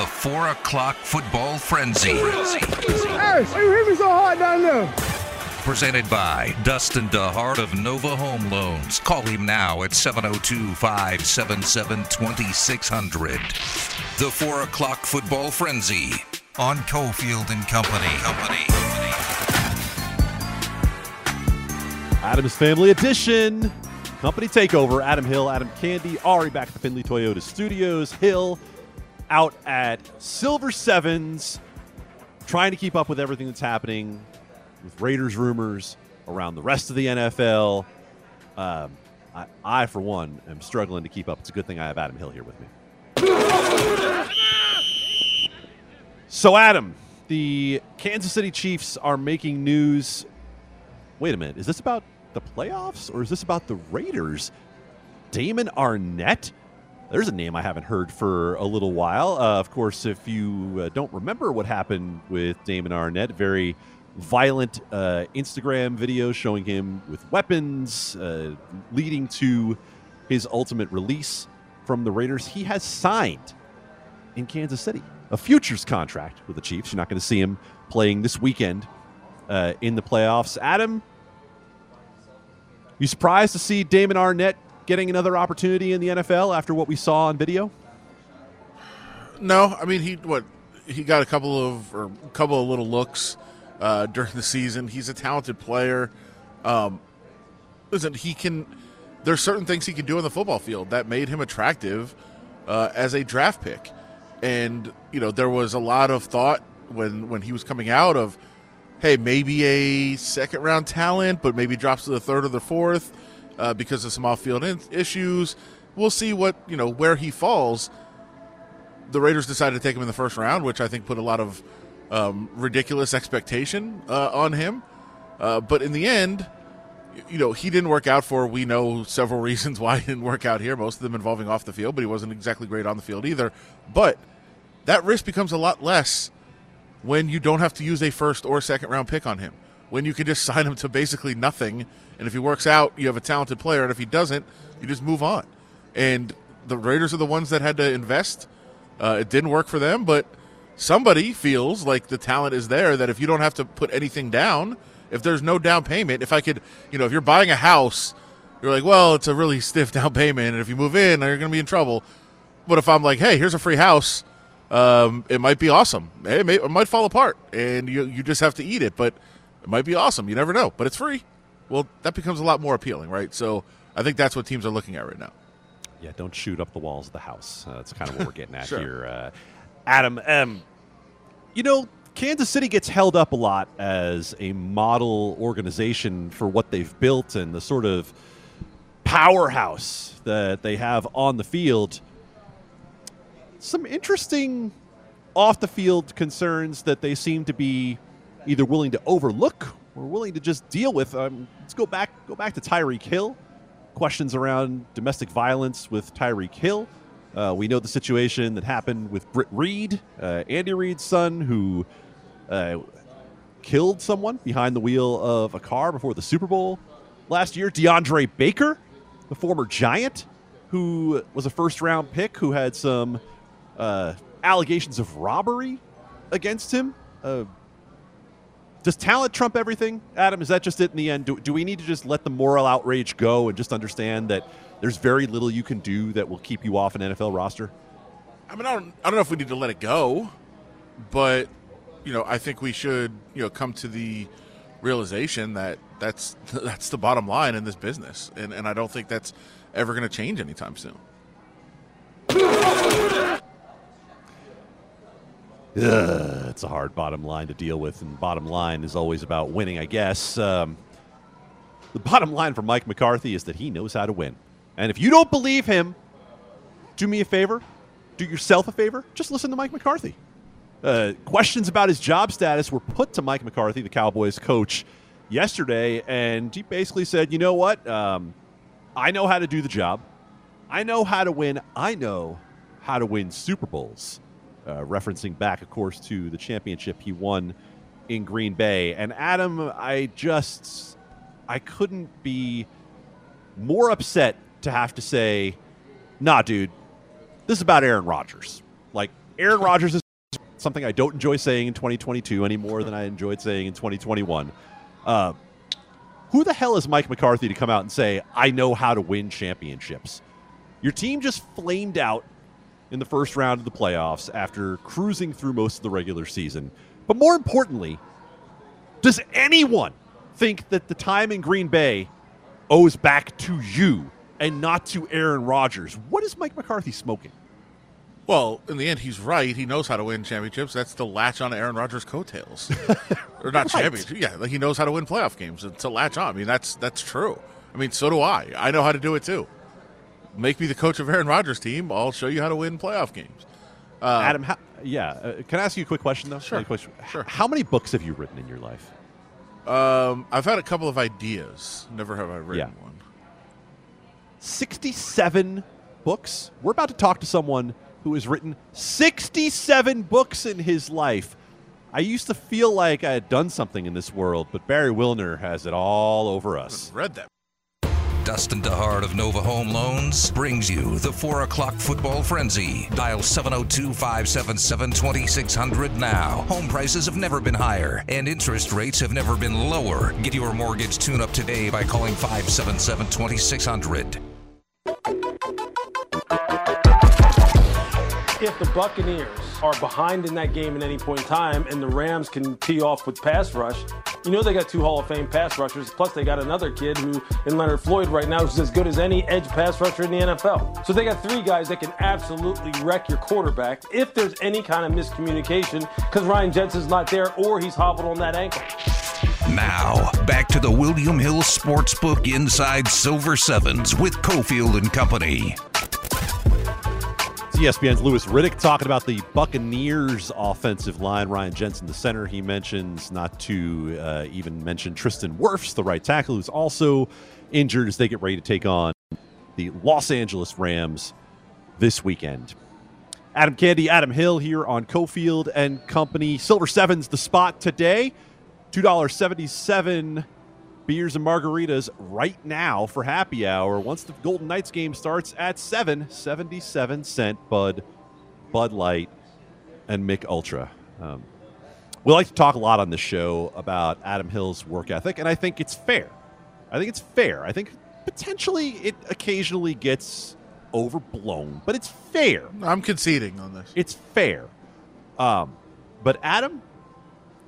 The 4 o'clock football frenzy. Hey, you hit me so hard down there. Presented by Dustin DeHart of Nova Home Loans. Call him now at 702 577 2600. The 4 o'clock football frenzy on Cofield and Company. Company. Adams Family Edition. Company Takeover. Adam Hill, Adam Candy, Ari back at the Findlay Toyota Studios. Hill out at Silver Sevens, trying to keep up with everything that's happening with Raiders rumors around the rest of the NFL. Um, I, I, for one, am struggling to keep up. It's a good thing I have Adam Hill here with me. So, Adam, the Kansas City Chiefs are making news. Wait a minute. Is this about the playoffs or is this about the Raiders? Damon Arnette there's a name I haven't heard for a little while. Uh, of course, if you uh, don't remember what happened with Damon Arnette, very violent uh, Instagram video showing him with weapons, uh, leading to his ultimate release from the Raiders. He has signed in Kansas City a futures contract with the Chiefs. You're not going to see him playing this weekend uh, in the playoffs. Adam, you surprised to see Damon Arnette getting another opportunity in the NFL after what we saw on video? No, I mean he what he got a couple of or a couple of little looks uh, during the season. He's a talented player. Um, listen, he can. There's certain things he can do on the football field that made him attractive uh, as a draft pick, and you know there was a lot of thought when when he was coming out of, hey, maybe a second round talent, but maybe drops to the third or the fourth uh, because of some off-field in- issues. We'll see what you know where he falls. The Raiders decided to take him in the first round, which I think put a lot of um, ridiculous expectation uh, on him. Uh, but in the end, you know, he didn't work out for we know several reasons why he didn't work out here. Most of them involving off the field, but he wasn't exactly great on the field either. But that risk becomes a lot less when you don't have to use a first or second round pick on him. When you can just sign him to basically nothing and if he works out, you have a talented player. And if he doesn't, you just move on. And the Raiders are the ones that had to invest. Uh, it didn't work for them, but somebody feels like the talent is there that if you don't have to put anything down, if there's no down payment, if I could, you know, if you're buying a house, you're like, well, it's a really stiff down payment, and if you move in, you're going to be in trouble. But if I'm like, hey, here's a free house, um, it might be awesome. It, may, it might fall apart, and you you just have to eat it, but it might be awesome. You never know, but it's free well, that becomes a lot more appealing, right? So I think that's what teams are looking at right now. Yeah, don't shoot up the walls of the house. Uh, that's kind of what we're getting at sure. here. Uh, Adam, um, you know, Kansas City gets held up a lot as a model organization for what they've built and the sort of powerhouse that they have on the field. Some interesting off the field concerns that they seem to be either willing to overlook we're willing to just deal with. Um, let's go back go back to Tyreek Hill. Questions around domestic violence with Tyreek Hill. Uh, we know the situation that happened with Britt Reid, uh, Andy Reid's son, who uh, killed someone behind the wheel of a car before the Super Bowl last year. DeAndre Baker, the former Giant, who was a first round pick, who had some uh, allegations of robbery against him. Does talent trump everything, Adam? Is that just it in the end? Do, do we need to just let the moral outrage go and just understand that there's very little you can do that will keep you off an NFL roster? I mean, I don't, I don't know if we need to let it go, but you know, I think we should, you know, come to the realization that that's that's the bottom line in this business, and and I don't think that's ever going to change anytime soon. Ugh, it's a hard bottom line to deal with, and bottom line is always about winning, I guess. Um, the bottom line for Mike McCarthy is that he knows how to win. And if you don't believe him, do me a favor, do yourself a favor, just listen to Mike McCarthy. Uh, questions about his job status were put to Mike McCarthy, the Cowboys coach, yesterday, and he basically said, you know what? Um, I know how to do the job. I know how to win. I know how to win Super Bowls uh, referencing back, of course, to the championship he won in Green Bay. And Adam, I just I couldn't be more upset to have to say, "Nah, dude, this is about Aaron Rodgers." Like Aaron Rodgers is something I don't enjoy saying in 2022 any more than I enjoyed saying in 2021. Uh, who the hell is Mike McCarthy to come out and say, I know how to win championships? Your team just flamed out in the first round of the playoffs after cruising through most of the regular season. But more importantly, does anyone think that the time in Green Bay owes back to you and not to Aaron Rodgers? What is Mike McCarthy smoking? Well, in the end, he's right. He knows how to win championships. That's to latch on to Aaron Rodgers' coattails, or not Right. championships. Yeah, like he knows how to win playoff games to latch on. I mean, that's that's true. I mean, so do I. I know how to do it too. Make me the coach of Aaron Rodgers' team. I'll show you how to win playoff games. Adam, how, yeah. Uh, can I ask you a quick question, though? Sure, question? sure. How many books have you written in your life? Um, I've had a couple of ideas. Never have I written Yeah. one. 67 books. We're about to talk to someone who has written 67 books in his life. I used to feel like I had done something in this world, but Barry Wilner has it all over us. Read that. Dustin DeHart of Nova Home Loans brings you the 4 o'clock football frenzy. Dial 702 577 2600 now. Home prices have never been higher, and interest rates have never been lower. Get your mortgage tune up today by calling 577 2600. If the Buccaneers are behind in that game at any point in time and the Rams can tee off with pass rush, you know they got two Hall of Fame pass rushers, plus they got another kid who, in Leonard Floyd right now, is as good as any edge pass rusher in the NFL. So they got three guys that can absolutely wreck your quarterback if there's any kind of miscommunication because Ryan Jensen's not there or he's hobbled on that ankle. Now, back to the William Hill Sportsbook Inside Silver Sevens with Cofield and Company. ESPN's Louis Riddick talking about the Buccaneers offensive line. Ryan Jensen, the center, he mentions, not to uh, even mention Tristan Wirfs, the right tackle, who's also injured as they get ready to take on the Los Angeles Rams this weekend. Adam Candy, Adam Hill here on Cofield and Company. Silver Sevens, the spot today. $2.77 beers and margaritas right now for happy hour. Once the Golden Knights game starts at 7, 77 cent Bud, Bud Light, and Mich Ultra. Um, we like to talk a lot on this show about Adam Hill's work ethic, and I think it's fair. I think it's fair. I think potentially it occasionally gets overblown, but it's fair. I'm conceding on this. It's fair. Um, but Adam,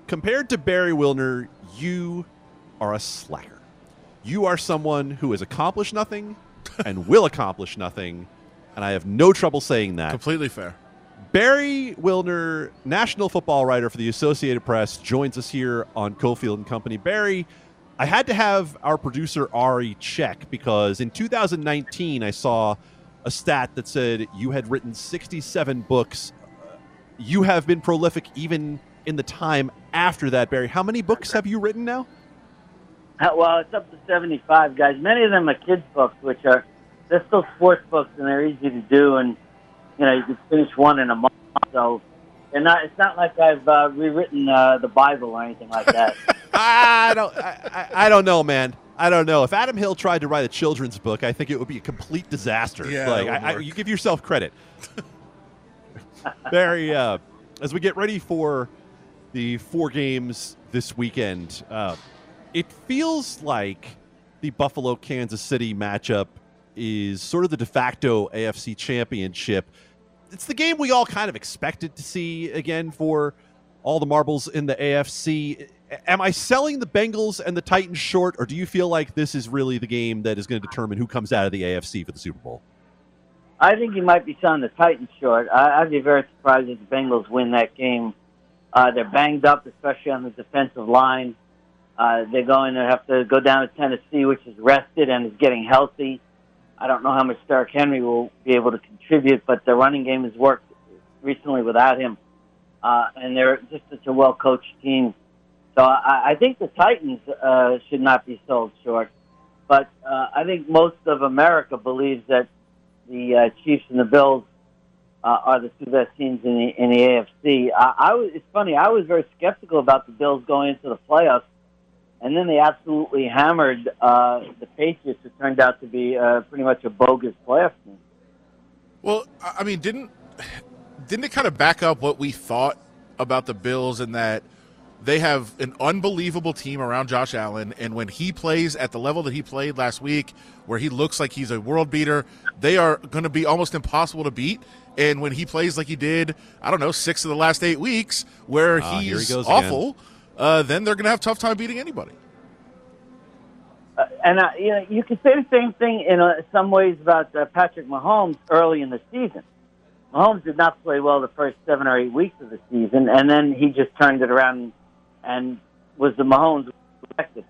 compared to Barry Wilner, you are a slacker. You are someone who has accomplished nothing and will accomplish nothing, and I have no trouble saying that. Completely fair. Barry Wilner, national football writer for the Associated Press, joins us here on Cofield and Company. Barry, I had to have our producer Ari check because in 2019 I saw a stat that said you had written 67 books. You have been prolific even in the time after that, Barry. How many books have you written now? Well, it's up to 75 guys. Many of them are kids' books, which are they're still sports books and they're easy to do, and you know you can finish one in a month. So they're not. It's not like I've uh, rewritten uh, the Bible or anything like that. I don't. I, I, I don't know, man. I don't know. If Adam Hill tried to write a children's book, I think it would be a complete disaster. Yeah, like, I, I, you give yourself credit. Barry, uh, as we get ready for the four games this weekend, uh, it feels like the Buffalo Kansas City matchup is sort of the de facto AFC championship. It's the game we all kind of expected to see again for all the marbles in the AFC. Am I selling the Bengals and the Titans short, or do you feel like this is really the game that is going to determine who comes out of the AFC for the Super Bowl? I think you might be selling the Titans short. I, I'd be very surprised if the Bengals win that game. Uh, they're banged up, especially on the defensive line. Uh, they're going to have to go down to Tennessee, which is rested and is getting healthy. I don't know how much Derrick Henry will be able to contribute, but the running game has worked recently without him. Uh, and they're just such a well coached team. So I, I think the Titans uh, should not be sold short. But uh, I think most of America believes that the uh, Chiefs and the Bills uh, are the two best teams in the in the AFC. I, I was, it's funny. I was very skeptical about the Bills going into the playoffs, and then they absolutely hammered uh, the Patriots. who turned out to be uh, pretty much a bogus playoff team. Well, I I mean, didn't didn't it kind of back up what we thought about the Bills in that they have an unbelievable team around Josh Allen, and when he plays at the level that he played last week, where he looks like he's a world beater, they are going to be almost impossible to beat. And when he plays like he did, I don't know, six of the last eight weeks, where here he he's goes awful, uh, then they're going to have a tough time beating anybody. Uh, and uh, you know, you can say the same thing in uh, some ways about uh, Patrick Mahomes early in the season. Mahomes did not play well the first seven or eight weeks of the season, and then he just turned it around and was the Mahomes expected.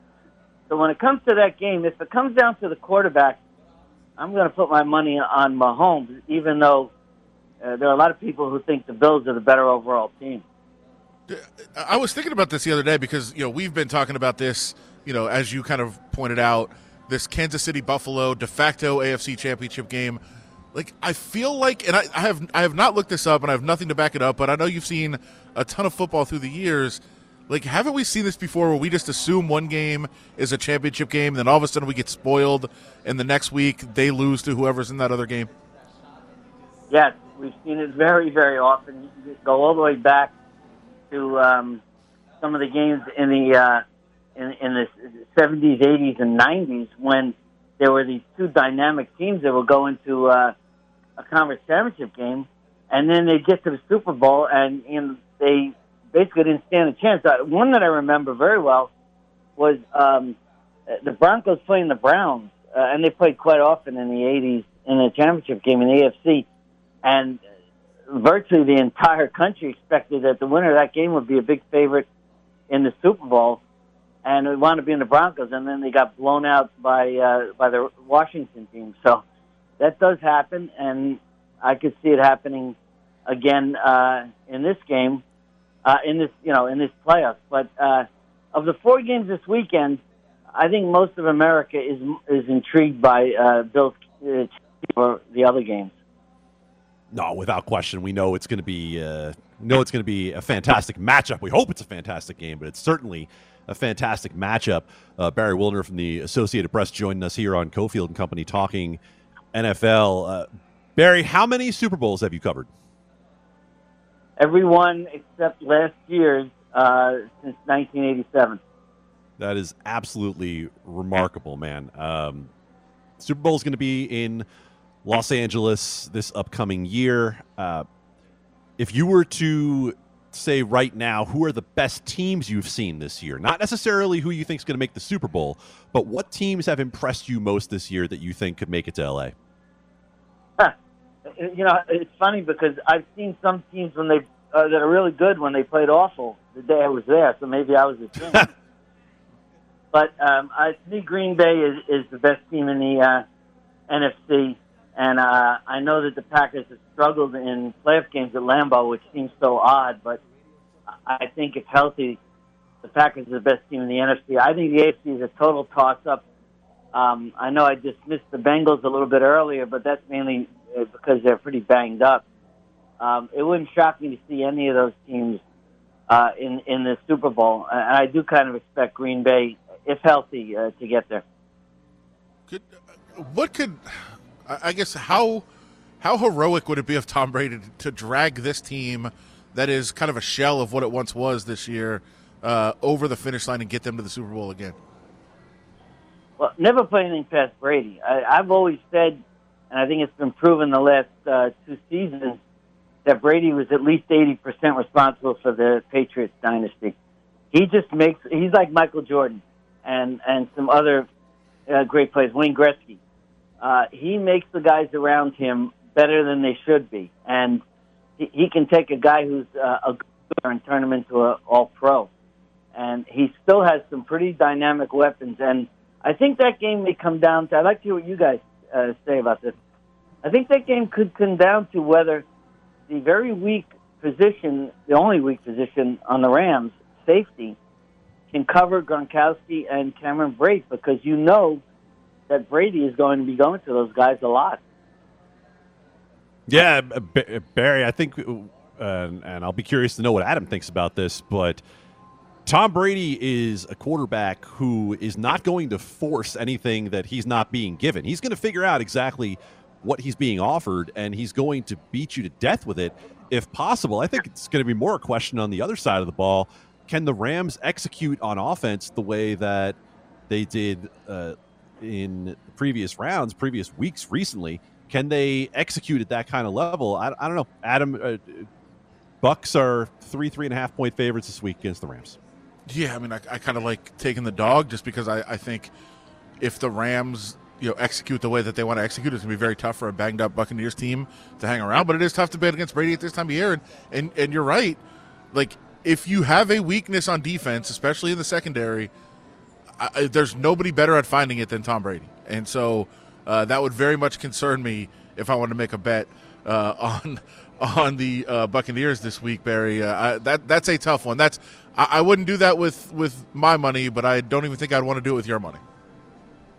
So when it comes to that game, if it comes down to the quarterback, I'm going to put my money on Mahomes, even though uh, there are a lot of people who think the Bills are the better overall team. I was thinking about this the other day because you know we've been talking about this. You know, as you kind of pointed out, this Kansas City Buffalo de facto AFC Championship game. Like I feel like, and I, I have I have not looked this up, and I have nothing to back it up. But I know you've seen a ton of football through the years. Like, haven't we seen this before, where we just assume one game is a championship game, then all of a sudden we get spoiled, and the next week they lose to whoever's in that other game? Yes, we've seen it very, very often. You go all the way back to um, some of the games in the uh, in, in the seventies, eighties, and nineties when there were these two dynamic teams that would go into uh, a conference championship game, and then they get to the Super Bowl, and you they basically didn't stand a chance. Uh, one that I remember very well was um, the Broncos playing the Browns, uh, and they played quite often in the '80s in the championship game in the AFC and virtually the entire country expected that the winner of that game would be a big favorite in the Super Bowl, and it wound up being the Broncos, and then they got blown out by uh, by the Washington team. So that does happen, and I could see it happening again uh, in this game, uh, in this you know in this playoffs. But uh, of the four games this weekend, I think most of America is is intrigued by uh, Bills uh, for the other games. No, without question, we know it's going to be uh, know it's going to be a fantastic matchup. We hope it's a fantastic game, but it's certainly a fantastic matchup. Uh, Barry Wilner from the Associated Press joining us here on Cofield and Company talking NFL. Uh, Barry, how many Super Bowls have you covered? Everyone except last year's uh, since 1987. That is absolutely remarkable, man. Um, Super Bowl is going to be in Los Angeles this upcoming year. Uh, if you were to say right now, who are the best teams you've seen this year? Not necessarily who you think is going to make the Super Bowl, but what teams have impressed you most this year that you think could make it to LA? Huh. You know, it's funny because I've seen some teams when they uh, that are really good when they played awful the day I was there. So maybe I was a team. but um, I think Green Bay is, is the best team in the uh, NFC. And uh, I know that the Packers have struggled in playoff games at Lambeau, which seems so odd. But I think if healthy, the Packers are the best team in the NFC. I think the AFC is a total toss-up. Um, I know I dismissed the Bengals a little bit earlier, but that's mainly uh, because they're pretty banged up. Um, it wouldn't shock me to see any of those teams uh, in in the Super Bowl, and I do kind of expect Green Bay, if healthy, uh, to get there. Could, what could I guess how how heroic would it be of Tom Brady to, drag this team that is kind of a shell of what it once was this year uh, over the finish line and get them to the Super Bowl again? Well, never put anything past Brady. I, I've always said, and I think it's been proven the last uh, two seasons, that Brady was at least 80% responsible for the Patriots dynasty. He just makes, he's like Michael Jordan and, and some other uh, great players, Wayne Gretzky. Uh, he makes the guys around him better than they should be. And he, he can take a guy who's uh, a good and turn him into an all pro. And he still has some pretty dynamic weapons. And I think that game may come down to, I'd like to hear what you guys uh, say about this. I think that game could come down to whether the very weak position, the only weak position on the Rams, safety, can cover Gronkowski and Cameron Brate because you know that Brady is going to be going to those guys a lot. Yeah, Barry, I think, uh, and I'll be curious to know what Adam thinks about this, but Tom Brady is a quarterback who is not going to force anything that he's not being given. He's going to figure out exactly what he's being offered, and he's going to beat you to death with it if possible. I think it's going to be more a question on the other side of the ball. Can the Rams execute on offense the way that they did uh, in previous rounds, previous weeks, recently? Can they execute at that kind of level? I, I don't know. Adam, uh, Bucks are three, three and a half point favorites this week against the Rams. Yeah, I mean, I, I kind of like taking the dog just because I, I think if the Rams you know execute the way that they want to execute, it's gonna be very tough for a banged up Buccaneers team to hang around. But it is tough to bet against Brady at this time of year, and and, and you're right. Like if you have a weakness on defense, especially in the secondary, I, there's nobody better at finding it than Tom Brady, and so uh, that would very much concern me if I wanted to make a bet uh, on on the uh, Buccaneers this week, Barry. Uh, I, that that's a tough one. That's I, I, wouldn't do that with with my money, but I don't even think I'd want to do it with your money.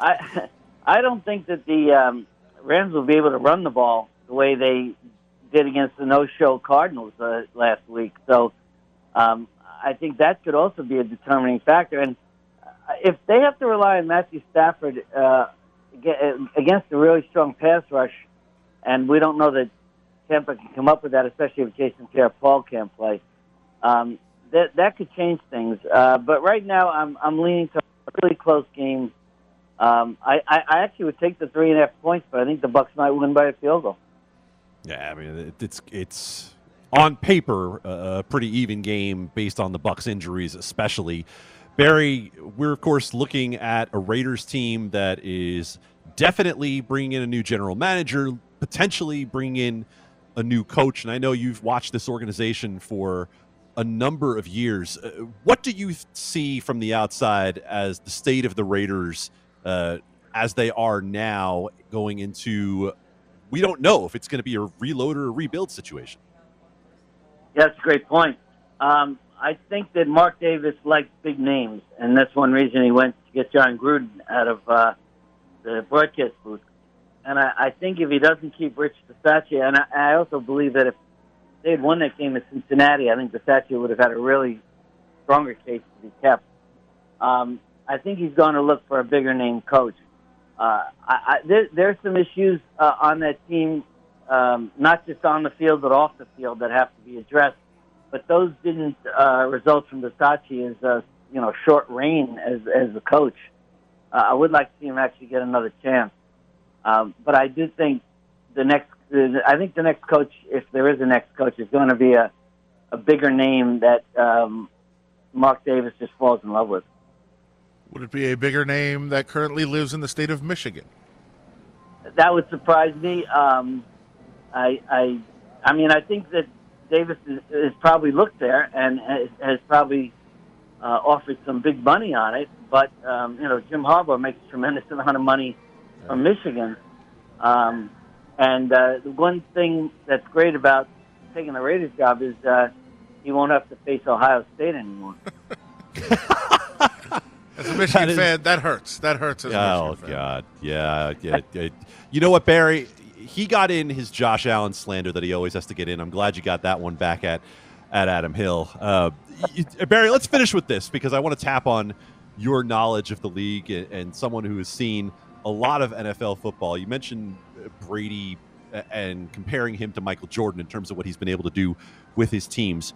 I I don't think that the um, Rams will be able to run the ball the way they did against the no-show Cardinals uh, last week. So um, I think that could also be a determining factor. And uh, if they have to rely on Matthew Stafford uh, against a really strong pass rush, and we don't know that Tampa can come up with that, especially if Jason Pierre-Paul can't play. Um, that that could change things. Uh, but right now, I'm I'm leaning to a really close game. Um, I, I, I actually would take the three and a half points, but I think the Bucks might win by a field goal. Yeah, I mean it's it's on paper a pretty even game based on the Bucks injuries, especially. Barry, we're of course looking at a Raiders team that is definitely bringing in a new general manager, potentially bringing in a new coach. And I know you've watched this organization for a number of years. Uh, what do you see from the outside as the state of the Raiders uh, as they are now going into? We don't know if it's going to be a reload or a rebuild situation. That's a great point. Um, I think that Mark Davis likes big names, and that's one reason he went to get Jon Gruden out of uh, the broadcast booth. And I, I think if he doesn't keep Rich Bisaccia, and I, I also believe that if they had won that game at Cincinnati, I think Bisaccia would have had a really stronger case to be kept. Um, I think he's going to look for a bigger name coach. Uh, I, I, there, there's some issues uh, on that team, um, not just on the field but off the field, that have to be addressed. But those didn't uh, result from Bisaccia's, uh, you know, short reign as as a coach. Uh, I would like to see him actually get another chance. Um, but I do think the next, I think the next coach, if there is a next coach, is going to be a, a bigger name that um, Mark Davis just falls in love with. Would it be a bigger name that currently lives in the state of Michigan? That would surprise me. Um, I, I, I mean, I think that Davis has probably looked there and has, has probably uh, offered some big money on it. But um, you know, Jim Harbaugh makes a tremendous amount of money from Michigan. Um, and uh, the one thing that's great about taking the Raiders job is uh, he won't have to face Ohio State anymore. As a Michigan that fan, that hurts. That hurts. As oh God, yeah, yeah, yeah. You know what, Barry? He got in his Josh Allen slander that he always has to get in. I'm glad you got that one back at at Adam Hill. Uh, Barry, let's finish with this because I want to tap on your knowledge of the league and, and someone who has seen a lot of NFL football. You mentioned uh, Brady uh, and comparing him to Michael Jordan in terms of what he's been able to do with his teams.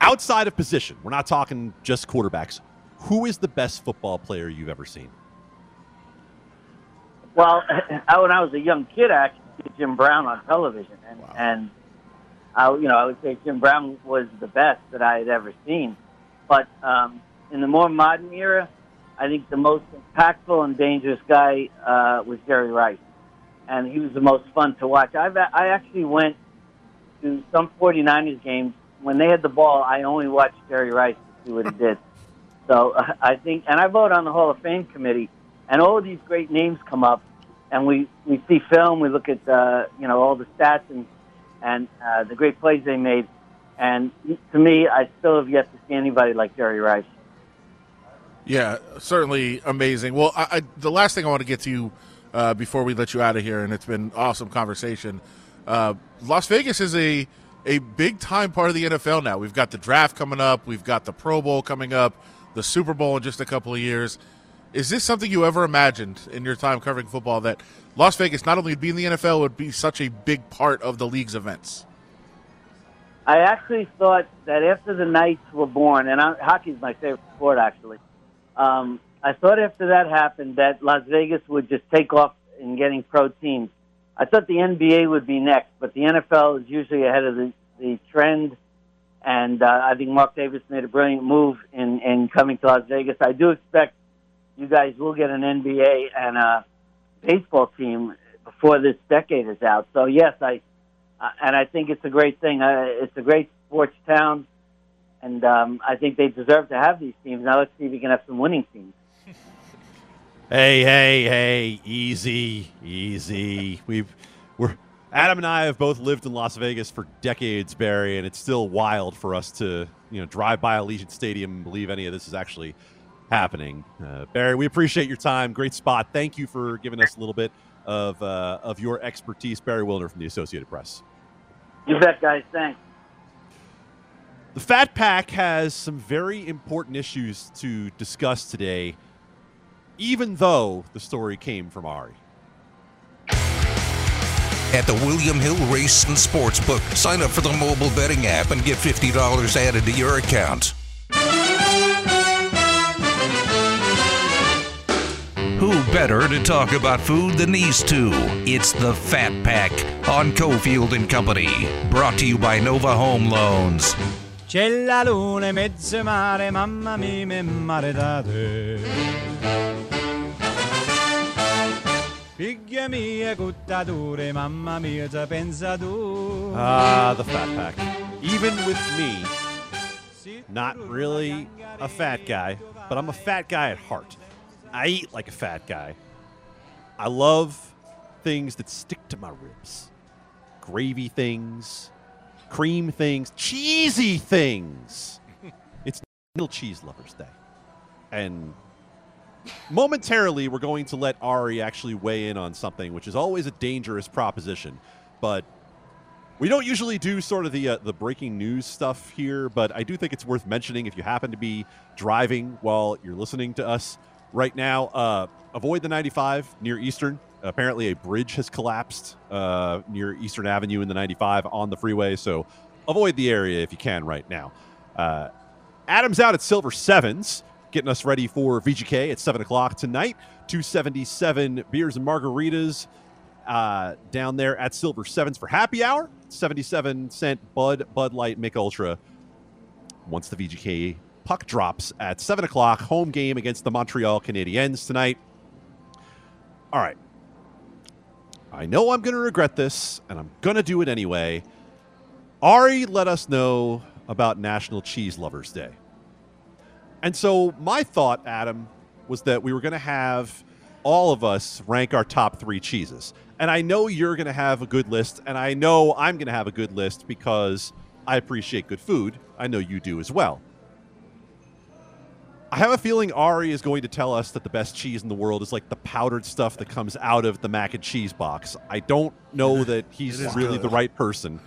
Outside of position, we're not talking just quarterbacks. Who is the best football player you've ever seen? Well, when I was a young kid, I actually Jim Brown on television, and wow. and I, you know, I would say Jim Brown was the best that I had ever seen. But um, in the more modern era, I think the most impactful and dangerous guy uh, was Jerry Rice, and he was the most fun to watch. I've, I actually went to some 49ers games when they had the ball. I only watched Jerry Rice to see what he did. So uh, I think, and I vote on the Hall of Fame committee, and all of these great names come up, and we we see film, we look at uh, you know all the stats and and uh, the great plays they made, and to me, I still have yet to see anybody like Jerry Rice. Yeah, certainly amazing. Well, I, I, the last thing I want to get to you uh, before we let you out of here, and it's been awesome conversation. Uh, Las Vegas is a a big time part of the NFL now. We've got the draft coming up, we've got the Pro Bowl coming up, the Super Bowl in just a couple of years. Is this something you ever imagined in your time covering football that Las Vegas not only would be in the NFL would be such a big part of the league's events? I actually thought that after the Knights were born, and I, hockey's my favorite sport actually. Um, I thought after that happened that Las Vegas would just take off in getting pro teams. I thought the NBA would be next, but the NFL is usually ahead of the, the trend. And uh, I think Mark Davis made a brilliant move in, in coming to Las Vegas. I do expect you guys will get an NBA and a baseball team before this decade is out. So yes, I uh, and I think it's a great thing. Uh, it's a great sports town, and um, I think they deserve to have these teams. Now let's see if we can have some winning teams. Hey, hey, hey, easy, easy. We've we're Adam and I have both lived in Las Vegas for decades, Barry, and it's still wild for us to you know drive by Allegiant Stadium and believe any of this is actually happening. Uh, Barry, we appreciate your time. Great spot. Thank you for giving us a little bit of uh, of your expertise, Barry Wilner from the Associated Press. You bet, guys. Thanks. The Fat Pack has some very important issues to discuss today even though the story came from Ari. At the William Hill Race and Sportsbook, sign up for the mobile betting app and get $50 added to your account. Who better to talk about food than these two? It's the Fat Pack on Cofield and Company, brought to you by Nova Home Loans. C'è la luna in mezzo mare, mamma mia, me maredate. Figlia mia, cuttature, mamma mia, già pensa tu. Ah, the Fat Pack. Even with me, not really a fat guy, but I'm a fat guy at heart. I eat like a fat guy. I love things that stick to my ribs. Gravy things, cream things, cheesy things. it's National Cheese Lovers Day. And momentarily, we're going to let Ari actually weigh in on something, which is always a dangerous proposition. But we don't usually do sort of the uh, the breaking news stuff here, but I do think it's worth mentioning if you happen to be driving while you're listening to us right now. Uh, avoid the 95 near Eastern. Apparently, a bridge has collapsed uh, near Eastern Avenue in the 95 on the freeway, so avoid the area if you can right now. Uh, Adam's out at Silver Sevens getting us ready for VGK at 7 o'clock tonight. 277 beers and margaritas uh, down there at Silver Sevens for happy hour. 77 cent Bud, Bud Light, Mich Ultra. Once the VGK puck drops at 7 o'clock, home game against the Montreal Canadiens tonight. All right. I know I'm going to regret this, and I'm going to do it anyway. Ari let us know about National Cheese Lovers Day. And so my thought, Adam, was that we were going to have all of us rank our top three cheeses. And I know you're going to have a good list, and I know I'm going to have a good list because I appreciate good food. I know you do as well. I have a feeling Ari is going to tell us that the best cheese in the world is like the powdered stuff that comes out of the mac and cheese box. I don't know that he's really good. the right person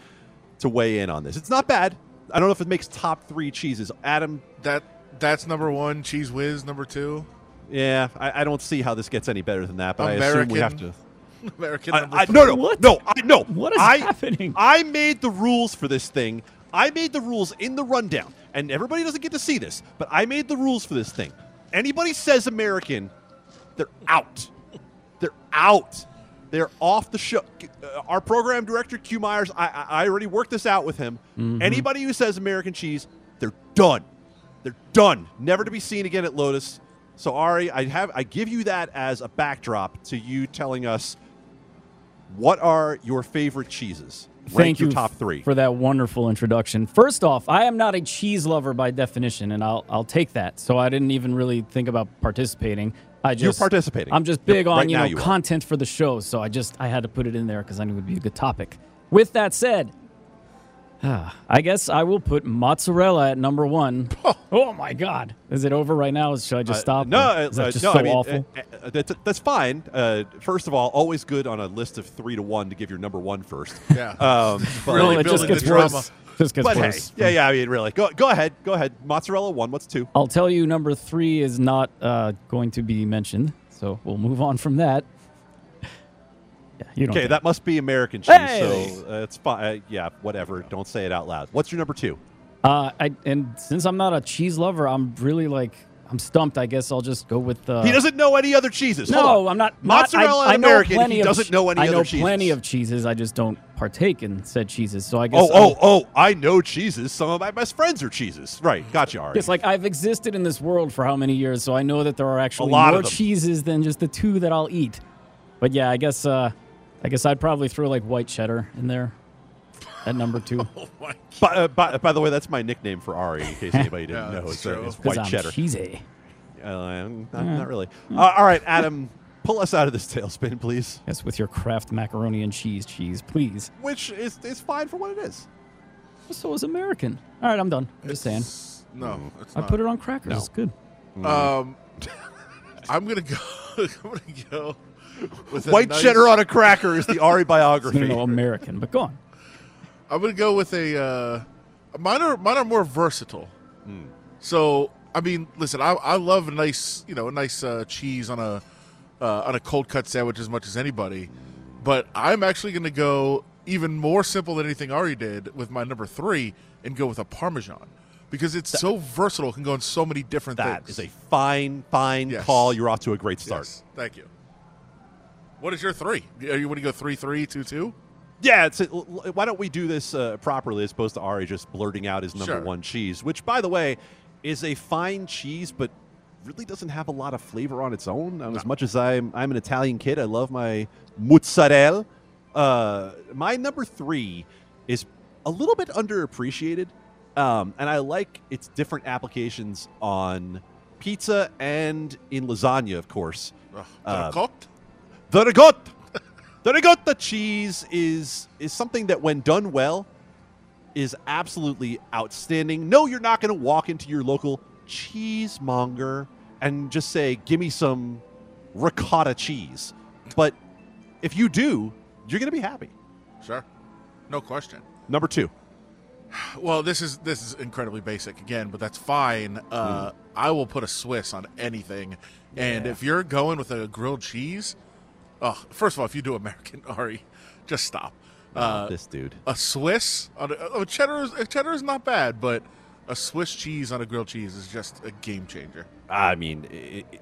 to weigh in on this. It's not bad. I don't know if it makes top three cheeses. Adam, That that's number one. Cheez Whiz number two. Yeah, I, I don't see how this gets any better than that, but I assume we have to. American I, I, no, no, What? no, I, no. What is I, happening? I made the rules for this thing. I made the rules in the rundown, and everybody doesn't get to see this, but I made the rules for this thing. Anybody says American, they're out. They're out. They're off the show. Uh, our program director, Q Myers, I, I I already worked this out with him. Mm-hmm. Anybody who says American cheese, they're done. They're done. Never to be seen again at Lotus. So Ari, I have I give you that as a backdrop to you telling us what are your favorite cheeses. Thank you top three. for that wonderful introduction. First off, I am not a cheese lover by definition, and I'll I'll take that. So I didn't even really think about participating. I just You're participating. I'm just big on right you know you content for the show, so I just I had to put it in there because I knew it would be a good topic. With that said, I guess I will put mozzarella at number one. Oh, my God. Is it over right now? Should I just stop? Uh, no, Or Is that uh, just no, so I mean, awful? uh, uh, that's, that's fine. Uh, first of all, always good on a list of three to one to give your number one first. Yeah. Um, but, Really well, it just building gets the drama. worse. Just gets but hey, worse. yeah, yeah. I mean, really, go go ahead, go ahead. Mozzarella one. What's two? I'll tell you, number three is not uh, going to be mentioned. So we'll move on from that. Yeah, you don't. Okay, that must be American cheese. Hey! So uh, it's fine. Uh, yeah, whatever. Don't say it out loud. What's your number two? Uh, I and since I'm not a cheese lover, I'm really like I'm stumped. I guess I'll just go with. Uh, he doesn't know any other cheeses. No. I'm not. not- Mozzarella I, I American. He doesn't know any I know other cheeses. plenty of cheeses. I just don't partake in said cheeses. So I guess. Oh, I'll- oh, oh! I know cheeses. Some of my best friends are cheeses. Right, gotcha, Ari. It's like I've existed in this world for how many years, so I know that there are actually lot more cheeses than just the two that I'll eat. But yeah, I guess uh, I guess I'd probably throw like white cheddar in there at number two Oh my by, uh, by, by the way, that's my nickname for Ari. In case anybody didn't Yeah, know, it's, uh, it's white I'm cheddar. cheesy. Uh, not, not really. Uh, all right, Adam, pull us out of this tailspin, please. Yes, with your Kraft macaroni and cheese cheese, please. Which is is fine for what it is. So is American. All right, I'm done. I'm just saying. No, it's I not. put it on crackers. No. It's good. Um, I'm gonna go. I'm gonna go with White nice- cheddar on a cracker is the Ari No, biography. no, American. But go on. I'm gonna go with a. Uh, mine are mine are more versatile. Hmm. So I mean, listen, I, I love a nice you know a nice uh, cheese on a uh, on a cold cut sandwich as much as anybody, but I'm actually gonna go even more simple than anything Ari did with my number three and go with a Parmesan because it's so versatile, it can go in so many different That things. is a fine, fine Yes. call. You're off to a great start. Yes, thank you. What is your three? Are you want to go three three two two? Yeah, it's why don't we do this uh, properly as opposed to Ari just blurting out his number Sure. one cheese, which, by the way, is a fine cheese, but really doesn't have a lot of flavor on its own. Um, As much as I'm, I'm an Italian kid, I love my mozzarella. Uh, my number three is a little bit underappreciated, um, and I like its different applications on pizza and in lasagna, of course. Uh, cooked? The ricotta. the ricotta cheese is is something that, when done well, is absolutely outstanding. No, you're not going to walk into your local cheesemonger and just say, "Give me some ricotta cheese." But if you do, you're going to be happy. Sure, no question. Number two. Well, this is this is incredibly basic again, but that's fine. Uh, I will put a Swiss on anything, and if you're going with a grilled cheese, oh, first of all, if you do American Ari, just stop. Uh, this dude. a Swiss on a, oh, cheddar is a cheddar is not bad, but a Swiss cheese on a grilled cheese is just a game changer. I mean, i i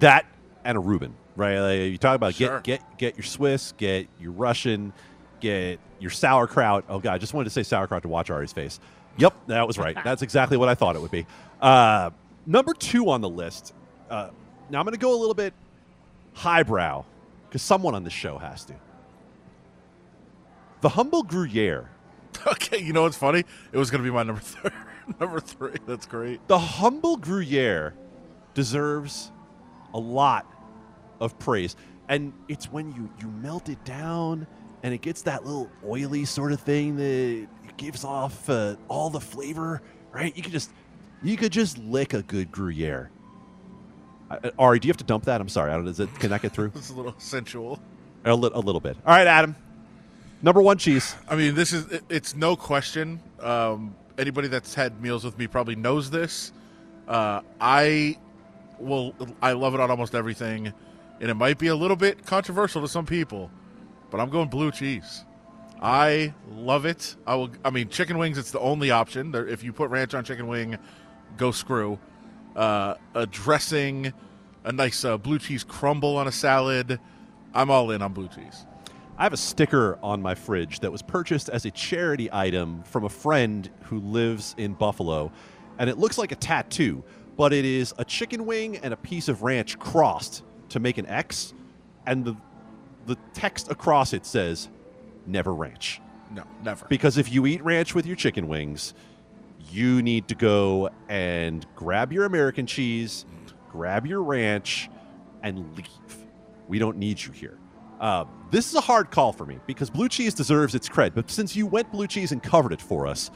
that and a Reuben, right? Like, you talk about Sure. get get get your Swiss, get your Russian, get your sauerkraut. Oh god, I just wanted to say sauerkraut to watch Ari's face. Yep, that was right. That's exactly what I thought it would be. Uh, number two on the list. Uh, now I'm going to go a little bit highbrow because someone on the show has to. The humble Gruyere. Okay, you know what's funny? It was going to be my number three. number three. That's great. the humble Gruyere deserves a lot of praise. And it's when you, you melt it down and it gets that little oily sort of thing that gives off uh, all the flavor, right? You could just you could just lick a good Gruyere. Uh, Ari, do you have to dump that? I'm sorry. I don't. Is it? Can that get through? It's a little sensual. a, li- a little bit. All right, Adam. Number one cheese. I mean, this is it- it's no question. Um, anybody that's had meals with me probably knows this. Uh, I will. I love it on almost everything, and it might be a little bit controversial to some people, but I'm going blue cheese. I love it. I will. I mean, chicken wings. It's the only option. There, if you put ranch on chicken wing, go screw. Uh, a dressing, a nice uh, blue cheese crumble on a salad. I'm all in on blue cheese. I have a sticker on my fridge that was purchased as a charity item from a friend who lives in Buffalo. And it looks like a tattoo, but it is a chicken wing and a piece of ranch crossed to make an X. And the, the text across it says, never ranch. No, never. Because if you eat ranch with your chicken wings, you need to go and grab your American cheese, grab your ranch, and leave. We don't need you here. Uh, this is a hard call for me because blue cheese deserves its cred. But since you went blue cheese and covered it for us,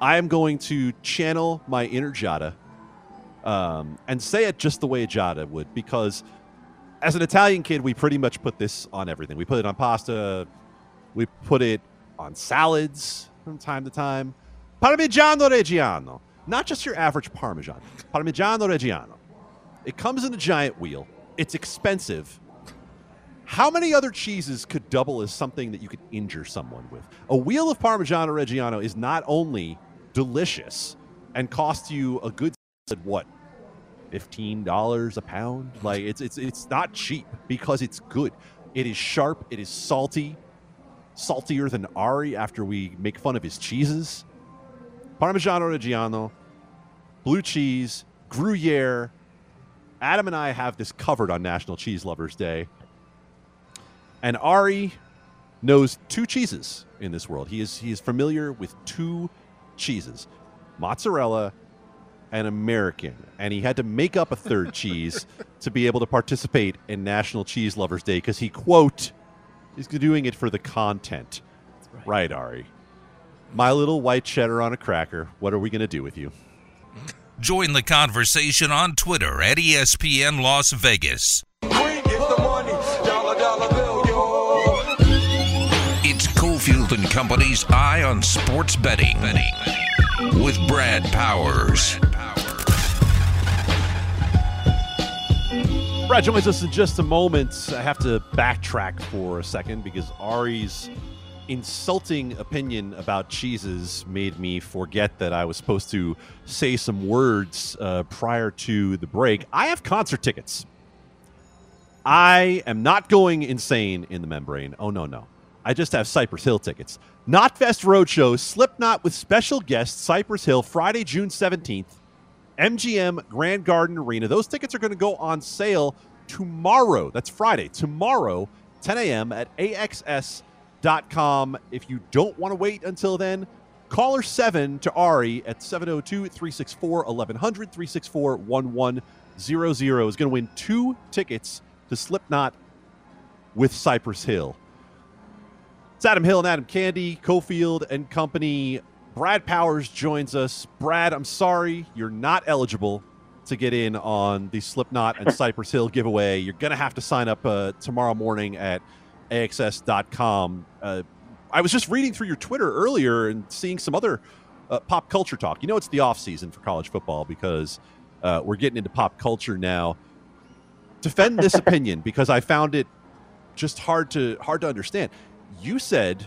I am going to channel my inner Giada um, and say it just the way Giada would because as an Italian kid, we pretty much put this on everything. We put it on pasta, we put it on salads from time to time. Parmigiano Reggiano, not just your average Parmesan, Parmigiano Reggiano. It comes in a giant wheel. It's expensive. How many other cheeses could double as something that you could injure someone with? A wheel of Parmigiano Reggiano is not only delicious and costs you a good what fifteen dollars a pound. Like it's it's it's not cheap because it's good. It is sharp. It is salty, saltier than Ari after we make fun of his cheeses. Parmigiano Reggiano, blue cheese, Gruyere. Adam and I have this covered on National Cheese Lovers Day. And Ari knows two cheeses in this world. He is he is familiar with two cheeses, mozzarella and American, and he had to make up a third cheese to be able to participate in National Cheese Lovers Day because he quote is doing it for the content. Right. right, Ari. My little white cheddar on a cracker. What are we going to do with you? Join the conversation on Twitter at ESPN Las Vegas. It's Cofield and Company's Eye on Sports Betting with Brad Powers. Brad joins us in just a moment. I have to backtrack for a second because Ari's insulting opinion about cheeses made me forget that I was supposed to say some words uh, prior to the break. I have concert tickets. I am not going insane in the membrane. Oh, no, no. I just have Cypress Hill tickets. Knotfest Roadshow, Slipknot with special guest Cypress Hill, Friday, June 17th, MGM Grand Garden Arena. Those tickets are going to go on sale tomorrow. That's Friday, tomorrow, 10 a.m. at AXS.com. If you don't want to wait until then, caller 7 to Ari at 702 364 1100 364 1100 is going to win two tickets to Slipknot with Cypress Hill. It's Adam Hill and Adam Candee, Cofield and Company. Brad Powers joins us. Brad, I'm sorry you're not eligible to get in on the Slipknot and Cypress Hill giveaway. You're going to have to sign up uh, tomorrow morning at AXS.com. Uh, I was just reading through your Twitter earlier and seeing some other uh, pop culture talk. You know, it's the off season for college football because uh, we're getting into pop culture now. Defend this opinion because I found it just hard to hard to understand you said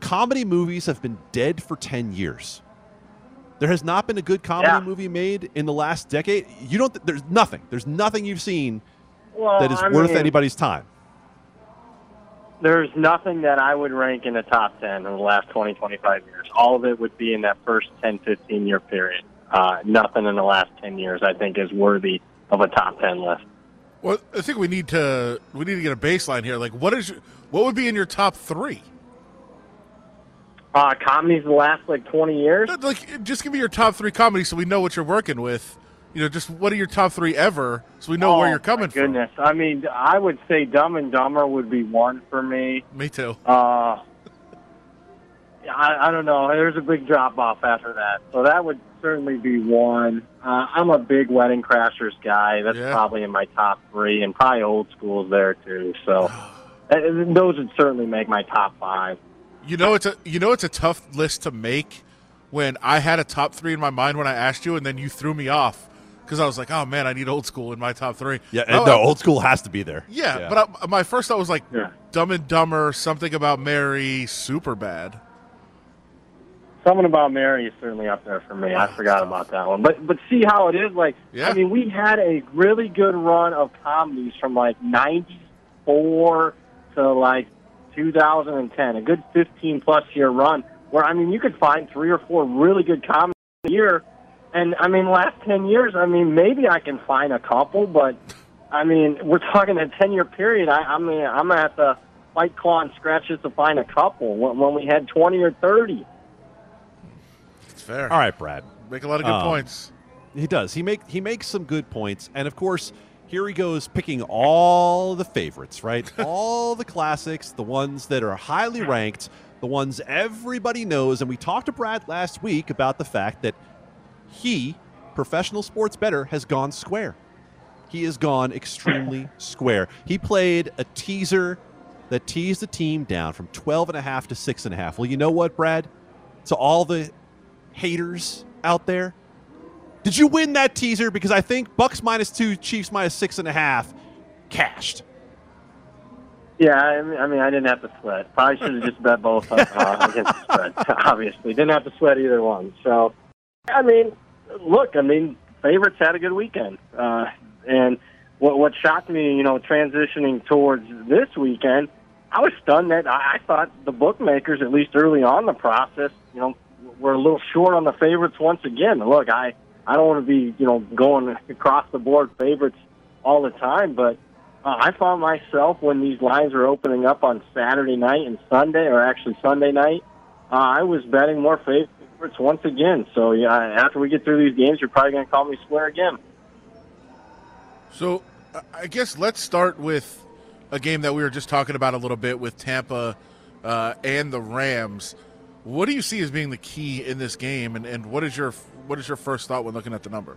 comedy movies have been dead for 10 years. There has not been a good comedy yeah. movie made in the last decade. You don't there's nothing. There's nothing you've seen well, that is I worth mean, anybody's time. There's nothing that I would rank in the top 10 in the last 20, 25 years. All of it would be in that first 10, 15 year period. Uh, nothing in the last 10 years I think is worthy of a top 10 list. Well, I think we need to we need to get a baseline here. Like, what is your, what would be in your top three? Uh, comedies the last like twenty years. Like, just give me your top three comedies so we know what you're working with. You know, just what are your top three ever, so we know oh, where you're coming goodness. from. Goodness, I mean, I would say Dumb and Dumber would be one for me. Me too. Uh, I, I don't know. There's a big drop off after that, so that would certainly be one. Uh, I'm a big Wedding Crashers guy. That's yeah. probably in my top three, and probably Old School's there too. So uh, those would certainly make my top five. You know, it's a you know it's a tough list to make. When I had a top three in my mind when I asked you, and then you threw me off because I was like, "Oh man, I need old school in my top three. Yeah, no, no old school has to be there. Yeah, yeah. but I, my first thought was like yeah. Dumb and Dumber, something about Mary, super bad. Something about Mary is certainly up there for me. I forgot about that one. But but see how it is. Like yeah. I mean, we had a really good run of comedies from like '94 to like 2010, a good 15 plus year run. Where I mean, you could find three or four really good comedies a year. And I mean, last 10 years, I mean, maybe I can find a couple, but I mean, we're talking a 10 year period. I, I mean, I'm gonna have to fight claw and scratch just to find a couple when, when we had 20 or 30. It's Fair. All right, Brad. Make a lot of good um, points. He does. He make he makes some good points, and of course, here he goes picking all the favorites, right? all the classics, the ones that are highly ranked, the ones everybody knows. And we talked to Brad last week about the fact that he, professional sports better, has gone square. He has gone extremely square. He played a teaser that teased the team down from 12 and a half to six and a half. Well, you know what, Brad? To all the haters out there, did you win that teaser? Because I think Bucks minus two, Chiefs minus six and a half, cashed. Yeah, I mean, I, mean, I didn't have to sweat. Probably should have just bet both uh, against the spread. Obviously, didn't have to sweat either one. So, I mean, look, I mean, favorites had a good weekend, uh, and what what shocked me, you know, transitioning towards this weekend, I was stunned that I, I thought the bookmakers, at least early on the process, you know, were a little short on the favorites once again. Look, I I don't want to be, you know, going across the board favorites all the time, but uh, I found myself when these lines were opening up on Saturday night and Sunday, or actually Sunday night, uh, I was betting more favorites once again. So yeah, after we get through these games, you're probably going to call me square again. So I guess let's start with a game that we were just talking about a little bit with Tampa uh, and the Rams. What do you see as being the key in this game, and, and what is your what is your first thought when looking at the number?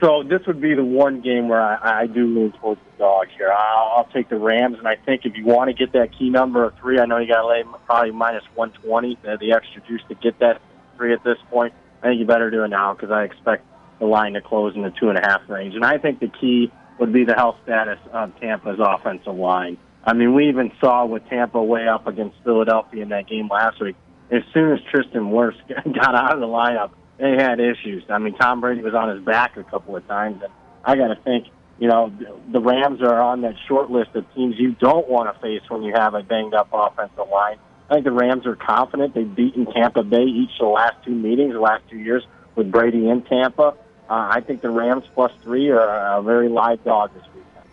So this would be the one game where I, I do lean towards the dog here. I'll, I'll take the Rams, and I think if you want to get that key number of three, I know you got to lay probably minus 120, the, the extra juice to get that three at this point. I think you better do it now because I expect the line to close in the two and a half range. And I think the key would be the health status of Tampa's offensive line. I mean, we even saw with Tampa way up against Philadelphia in that game last week. As soon as Tristan Wirfs got out of the lineup, they had issues. I mean, Tom Brady was on his back a couple of times, and I got to think, you know, the Rams are on that short list of teams you don't want to face when you have a banged up offensive line. I think the Rams are confident. They've beaten Tampa Bay each of the last two meetings, the last two years with Brady in Tampa. Uh, I think the Rams plus three are a very live dog this weekend.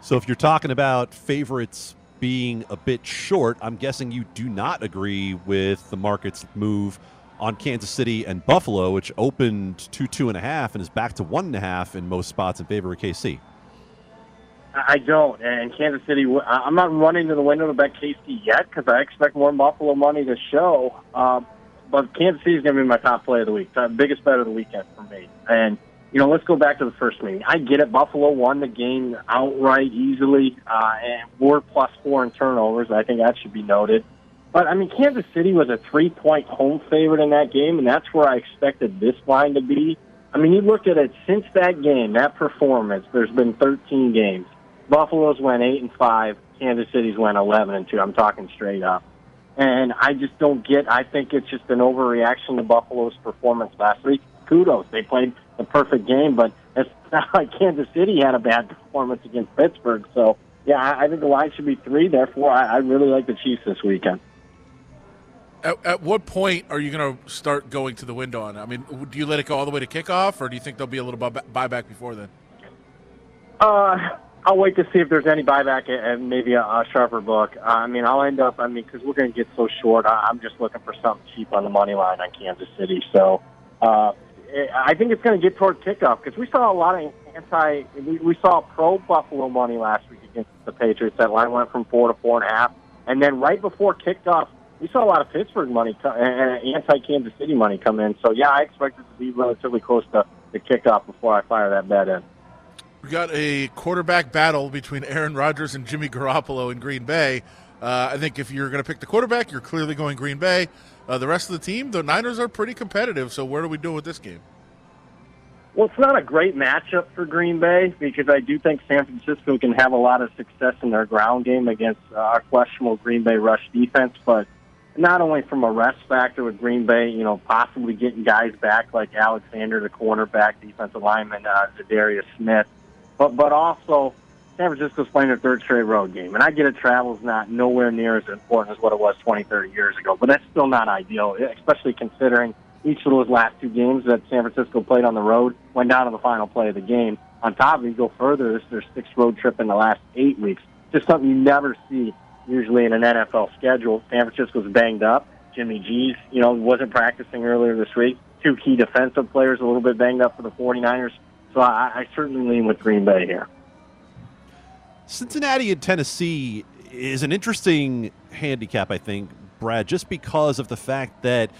So if you're talking about favorites being a bit short, I'm guessing you do not agree with the market's move on Kansas City and Buffalo, which opened to two and a half and is back to one and a half in most spots in favor of KC. I don't. And Kansas City, I'm not running to the window to bet KC yet because I expect more Buffalo money to show. Um, but Kansas City is going to be my top play of the week, the biggest bet of the weekend for me. And you know, let's go back to the first meeting. I get it. Buffalo won the game outright easily, uh, and four plus four in turnovers. I think that should be noted. But I mean, Kansas City was a three-point home favorite in that game, and that's where I expected this line to be. I mean, you look at it since that game, that performance. There's been 13 games. Buffalo's went eight and five. Kansas City's went 11 and two. I'm talking straight up. And I just don't get. I think it's just an overreaction to Buffalo's performance last week. Kudos, they played the perfect game, but it's not like Kansas City had a bad performance against Pittsburgh. So yeah, I, think the line should be three. Therefore, I really like the Chiefs this weekend. At, at what point are you going to start going to the window on it? I mean, do you let it go all the way to kickoff, or do you think there'll be a little buyback before then? Uh, I'll wait to see if there's any buyback and maybe a, a sharper book. Uh, I mean, I'll end up. I mean, because we're going to get so short. I, I'm just looking for something cheap on the money line on Kansas City. So, uh, I think it's going to get toward kickoff because we saw a lot of anti. We, we saw pro Buffalo money last week against the Patriots. That line went from four to four and a half, and then right before kickoff, we saw a lot of Pittsburgh money and anti Kansas City money come in. So yeah, I expect it to be relatively close to the kickoff before I fire that bet in. We got a quarterback battle between Aaron Rodgers and Jimmy Garoppolo in Green Bay. Uh, I think if you're going to pick the quarterback, you're clearly going Green Bay. Uh, the rest of the team, the Niners are pretty competitive. So where do we do with this game? Well, it's not a great matchup for Green Bay because I do think San Francisco can have a lot of success in their ground game against uh, our questionable Green Bay rush defense. But not only from a rest factor with Green Bay, you know, possibly getting guys back like Alexander, the cornerback, defensive lineman, uh, Za'Darius Smith, but but also San Francisco's playing their third straight road game. And I get it, travel's not nowhere near as important as what it was 20, 30 years ago, but that's still not ideal, especially considering each of those last two games that San Francisco played on the road went down to the final play of the game. On top of it, you go further, this is their sixth road trip in the last eight weeks. Just something you never see usually in an NFL schedule. San Francisco's banged up. Jimmy G's, you know, wasn't practicing earlier this week. Two key defensive players a little bit banged up for the 49ers. So I, I certainly lean with Green Bay here. Cincinnati and Tennessee is an interesting handicap, I think, Brad, just because of the fact that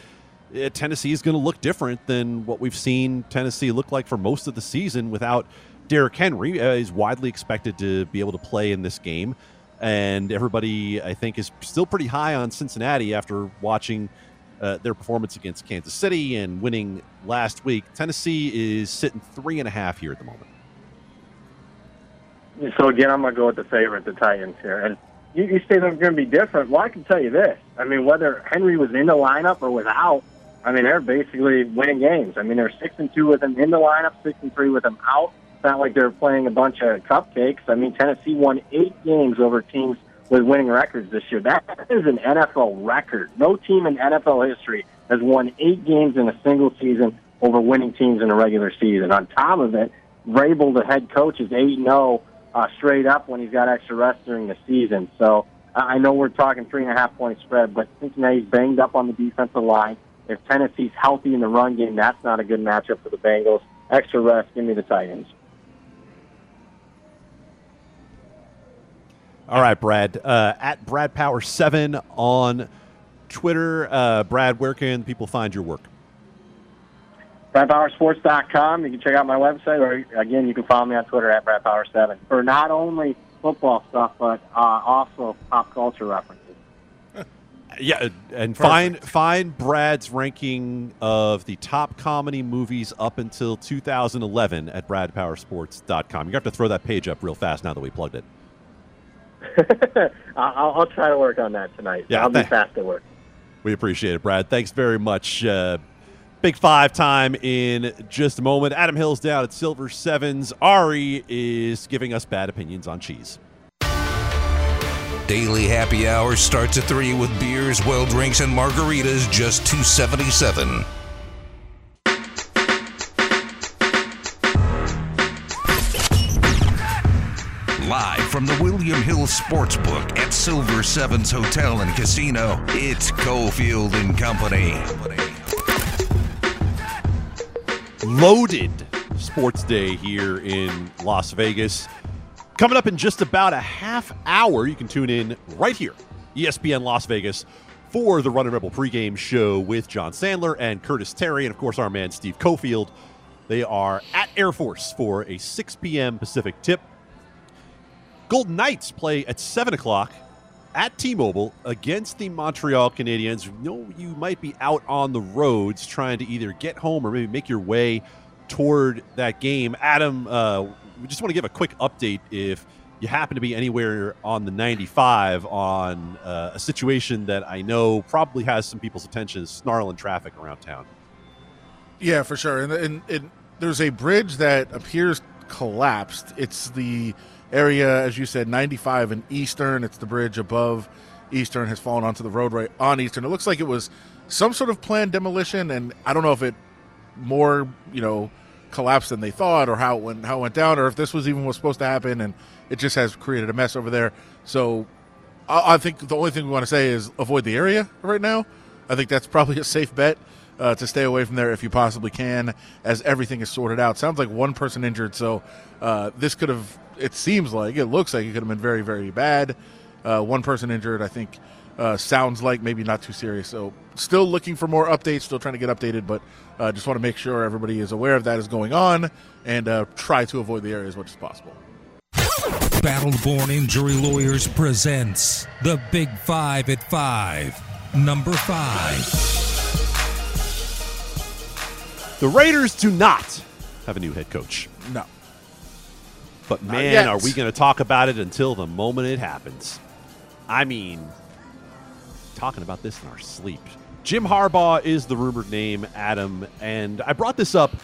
uh, Tennessee is going to look different than what we've seen Tennessee look like for most of the season without Derrick Henry. Uh, he's widely expected to be able to play in this game. And everybody, I think, is still pretty high on Cincinnati after watching uh, their performance against Kansas City and winning last week. Tennessee is sitting three and a half here at the moment. So again, I'm going to go with the favorite, the Titans here. And you, you say they're going to be different. Well, I can tell you this. I mean, whether Henry was in the lineup or without, I mean, they're basically winning games. I mean, they're six and two with him in the lineup, six and three with him out. Not like they're playing a bunch of cupcakes. I mean, Tennessee won eight games over teams with winning records this year. That is an NFL record. No team in NFL history has won eight games in a single season over winning teams in a regular season. On top of it, Vrabel, the head coach, is 8 0 uh, straight up when he's got extra rest during the season. So I know we're talking three and a half point spread, but Cincinnati's banged up on the defensive line. If Tennessee's healthy in the run game, that's not a good matchup for the Bengals. Extra rest, give me the Titans. All right, Brad. Uh, at Brad Power Seven on Twitter. Uh, Brad, where can people find your work? BradPowerSports.com. You can check out my website, or again, you can follow me on Twitter at BradPower7 for not only football stuff, but uh, also pop culture references. Yeah, and find find Brad's ranking of the top comedy movies up until 2011 at BradPowerSports.com. You have to throw that page up real fast now that we plugged it. I'll, I'll, try to work on that tonight. Yeah, I'll be fast at work. We appreciate it, Brad. Thanks very much. Uh, big five time in just a moment. Adam Hill's down at Silver Sevens. Ari is giving us bad opinions on cheese. Daily happy hour starts at 3 with beers, well drinks, and margaritas, just 277. From the William Hill Sportsbook at Silver Sevens Hotel and Casino, it's Cofield and Company. Loaded sports day here in Las Vegas. Coming up in just about a half hour, you can tune in right here, ESPN Las Vegas, for the Run and Rebel pregame show with John Sandler and Curtis Terry, and of course, our man Steve Cofield. They are at Air Force for a 6 p.m. Pacific tip. Golden Knights play at 7 o'clock at T Mobile against the Montreal Canadiens. You know you might be out on the roads trying to either get home or maybe make your way toward that game. Adam, uh, we just want to give a quick update if you happen to be anywhere on the 95 on uh, a situation that I know probably has some people's attention snarling traffic around town. Yeah, for sure. And, and, and there's a bridge that appears collapsed. It's the area, as you said, 95 and Eastern. It's the bridge above Eastern has fallen onto the road right on Eastern. It looks like it was some sort of planned demolition, and I don't know if it more, you know, collapsed than they thought, or how it went how it went down, or if this was even what's supposed to happen, and it just has created a mess over there. So, I, I think the only thing we want to say is avoid the area right now. I think that's probably a safe bet. Uh, to stay away from there if you possibly can, as everything is sorted out. Sounds like one person injured, so uh, this could have. It seems like it looks like it could have been very, very bad. Uh, one person injured, I think. Uh, sounds like maybe not too serious. So still looking for more updates, still trying to get updated, but uh, just want to make sure everybody is aware of that is going on and uh, try to avoid the area as much as possible. Battleborn Injury Lawyers presents the Big Five at Five. Number five. The Raiders do not have a new head coach. No. But man, are we going to talk about it until the moment it happens? I mean, talking about this in our sleep. Jim Harbaugh is the rumored name, Adam, and I brought this up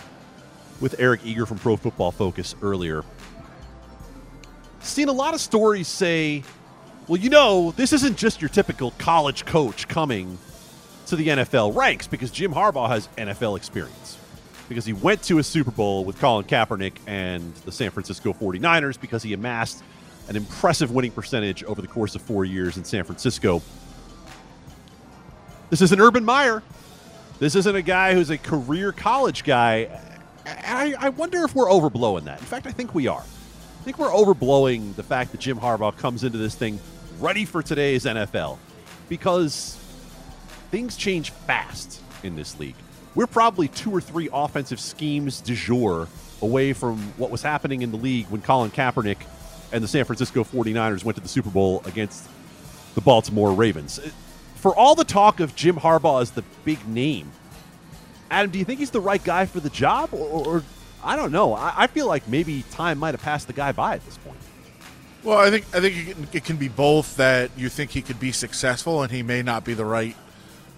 with Eric Eager from Pro Football Focus earlier. Seen a lot of stories say, well, you know, this isn't just your typical college coach coming to the NFL ranks because Jim Harbaugh has NFL experience. Because he went to a Super Bowl with Colin Kaepernick and the San Francisco 49ers because he amassed an impressive winning percentage over the course of four years in San Francisco. This is an Urban Meyer. This isn't a guy who's a career college guy. I, I wonder if we're overblowing that. In fact, I think we are. I think we're overblowing the fact that Jim Harbaugh comes into this thing ready for today's NFL because things change fast in this league. We're probably two or three offensive schemes du jour away from what was happening in the league when Colin Kaepernick and the San Francisco 49ers went to the Super Bowl against the Baltimore Ravens. Uh, for all the talk of Jim Harbaugh as the big name, Adam, do you think he's the right guy for the job? Or, or I don't know. I, I, feel like maybe time might have passed the guy by at this point. Well, I think I think it can, it can be both that you think he could be successful and he may not be the right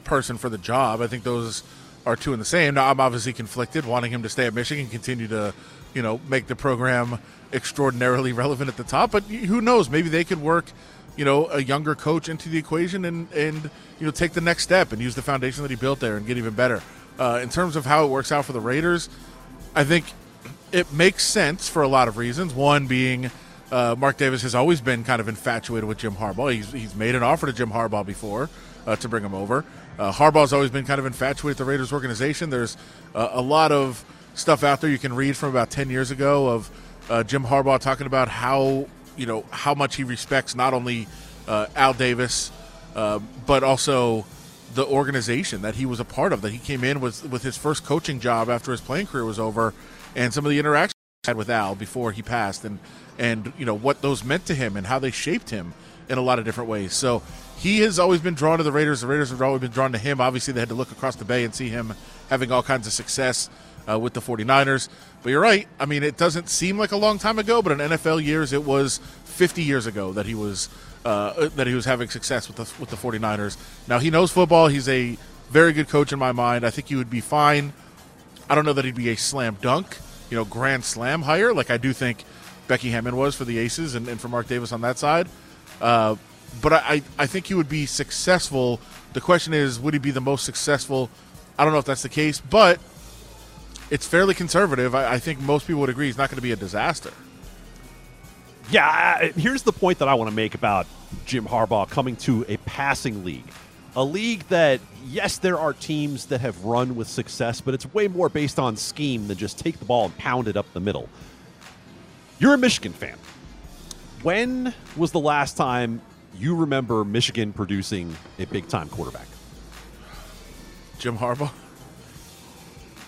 person for the job. I think those are two in the same. Now, I'm obviously conflicted, wanting him to stay at Michigan, continue to, you know, make the program extraordinarily relevant at the top. But who knows? Maybe they could work, you know, a younger coach into the equation and and you know take the next step and use the foundation that he built there and get even better. Uh, in terms of how it works out for the Raiders, I think it makes sense for a lot of reasons. One being. Uh, Mark Davis has always been kind of infatuated with Jim Harbaugh. He's, he's made an offer to Jim Harbaugh before uh, to bring him over. Uh, Harbaugh's always been kind of infatuated with the Raiders organization. There's uh, a lot of stuff out there you can read from about 10 years ago of uh, Jim Harbaugh talking about how you know how much he respects not only uh, Al Davis uh, but also the organization that he was a part of. That he came in with with his first coaching job after his playing career was over, and some of the interactions he had with Al before he passed, and and you know what those meant to him and how they shaped him in a lot of different ways. So he has always been drawn to the Raiders. The Raiders have always been drawn to him. Obviously, they had to look across the bay and see him having all kinds of success uh, with the 49ers. But you're right. I mean, it doesn't seem like a long time ago, but in NFL years, it was 50 years ago that he was uh, that he was having success with the with the 49ers. Now he knows football. He's a very good coach in my mind. I think he would be fine. I don't know that he'd be a slam dunk, you know, grand slam hire like I do think Becky Hammon was for the Aces and, and for Mark Davis on that side. Uh, but I, I think he would be successful. The question is, would he be the most successful? I don't know if that's the case, but it's fairly conservative. I, I think most people would agree he's not going to be a disaster. Yeah, here's the point that I want to make about Jim Harbaugh coming to a passing league. A league that, yes, there are teams that have run with success, but it's way more based on scheme than just take the ball and pound it up the middle. You're a Michigan fan. When was the last time you remember Michigan producing a big time quarterback? Jim Harbaugh?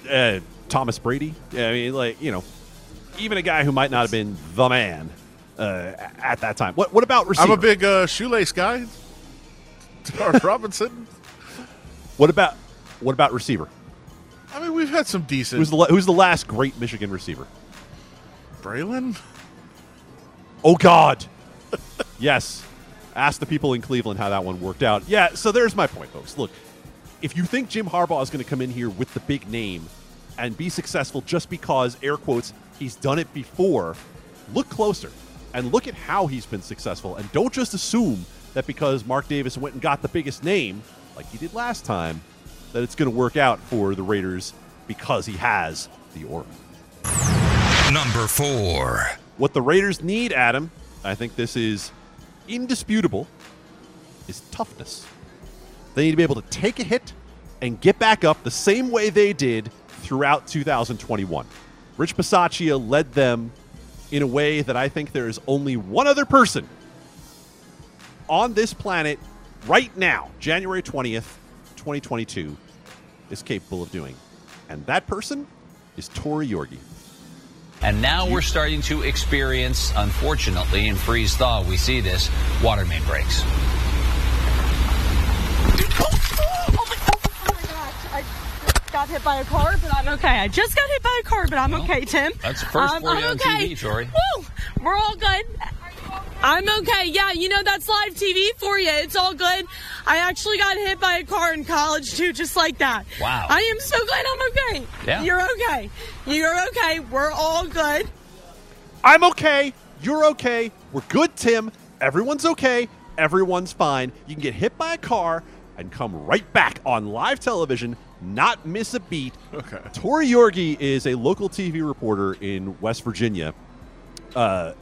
Uh, Thomas Brady? Yeah, I mean, like, you know, even a guy who might not have been the man uh, at that time. What, what about receiver? I'm a big uh, shoelace guy. Darth Robinson. What about what about receiver? I mean, we've had some decent. Who's the who's the last great Michigan receiver? Braylon. Oh God. yes. Ask the people in Cleveland how that one worked out. Yeah, so there's my point, folks. Look, if you think Jim Harbaugh is going to come in here with the big name and be successful just because, air quotes, he's done it before, look closer and look at how he's been successful. And don't just assume that because Mark Davis went and got the biggest name, like he did last time, that it's going to work out for the Raiders because he has the aura. Number four. What the Raiders need, Adam, I think this is indisputable is toughness. They need to be able to take a hit and get back up the same way they did throughout 2021. Rich Bisaccia led them in a way that I think there is only one other person on this planet right now, January 20th, 2022, is capable of doing. And that person is Tori Yorgey. And now we're starting to experience, unfortunately, in freeze thaw, we see this water main breaks. My. I got hit by a car, but I'm okay. I just got hit by a car, but I'm Well, okay, Tim. That's first Um, for you I'm on okay. TV, Tori. Woo! We're all good. I'm okay. Yeah, you know that's live TV for you. It's all good. I actually got hit by a car in college too, just like that. Wow. I am so glad I'm okay. Yeah. You're okay. You're okay. We're all good. I'm okay. You're okay. We're good, Tim. Everyone's okay. Everyone's fine. You can get hit by a car and come right back on live television, not miss a beat. Okay. Tori Yorgey is a local TV reporter in West Virginia. Uh,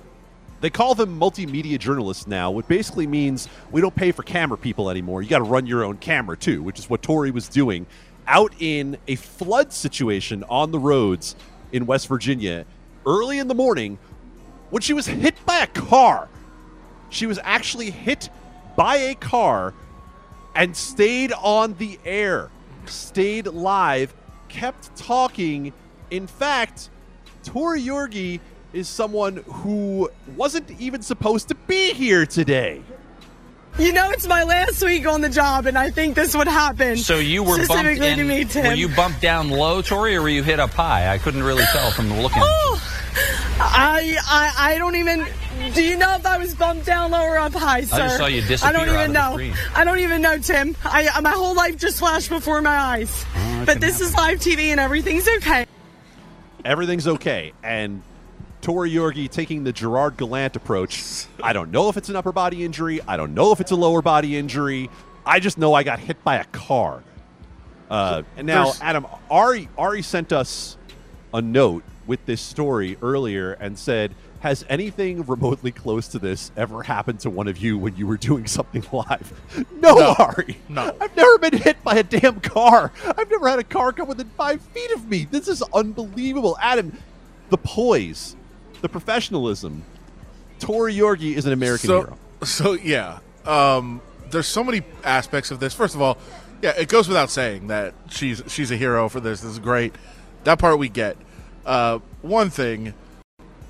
they call them multimedia journalists now, which basically means we don't pay for camera people anymore. You got to run your own camera too, which is what Tori was doing out in a flood situation on the roads in West Virginia early in the morning when she was hit by a car. She was actually hit by a car and stayed on the air, stayed live, kept talking. In fact, Tori Yorgey is someone who wasn't even supposed to be here today. You know, it's my last week on the job, and I think this would happen. So you were bumped specifically in, to me, Tim. Were you bumped down low, Tori, or were you hit up high? I couldn't really tell from the looking. Oh, I, I, I don't even. Do you know if I was bumped down low or up high, sir? just saw you disappear. I don't out even of know. I don't even know, Tim. I, uh, my whole life just flashed before my eyes. Oh, but this is live TV, and everything's okay. Everything's okay. And Tori Yorgey taking the Gerard Gallant approach. I don't know if it's an upper body injury. I don't know if it's a lower body injury. I just know I got hit by a car. Uh, and now, There's- Adam, Ari, Ari sent us a note with this story earlier and said, Has anything remotely close to this ever happened to one of you when you were doing something live? No, No. Ari. No. I've never been hit by a damn car. I've never had a car come within five feet of me. This is unbelievable. Adam, the poise, the professionalism. Tori Yorgey is an American so, hero. So yeah, um, there's so many aspects of this. First of all, yeah, it goes without saying that she's she's a hero for this. This is great. That part we get. Uh, one thing,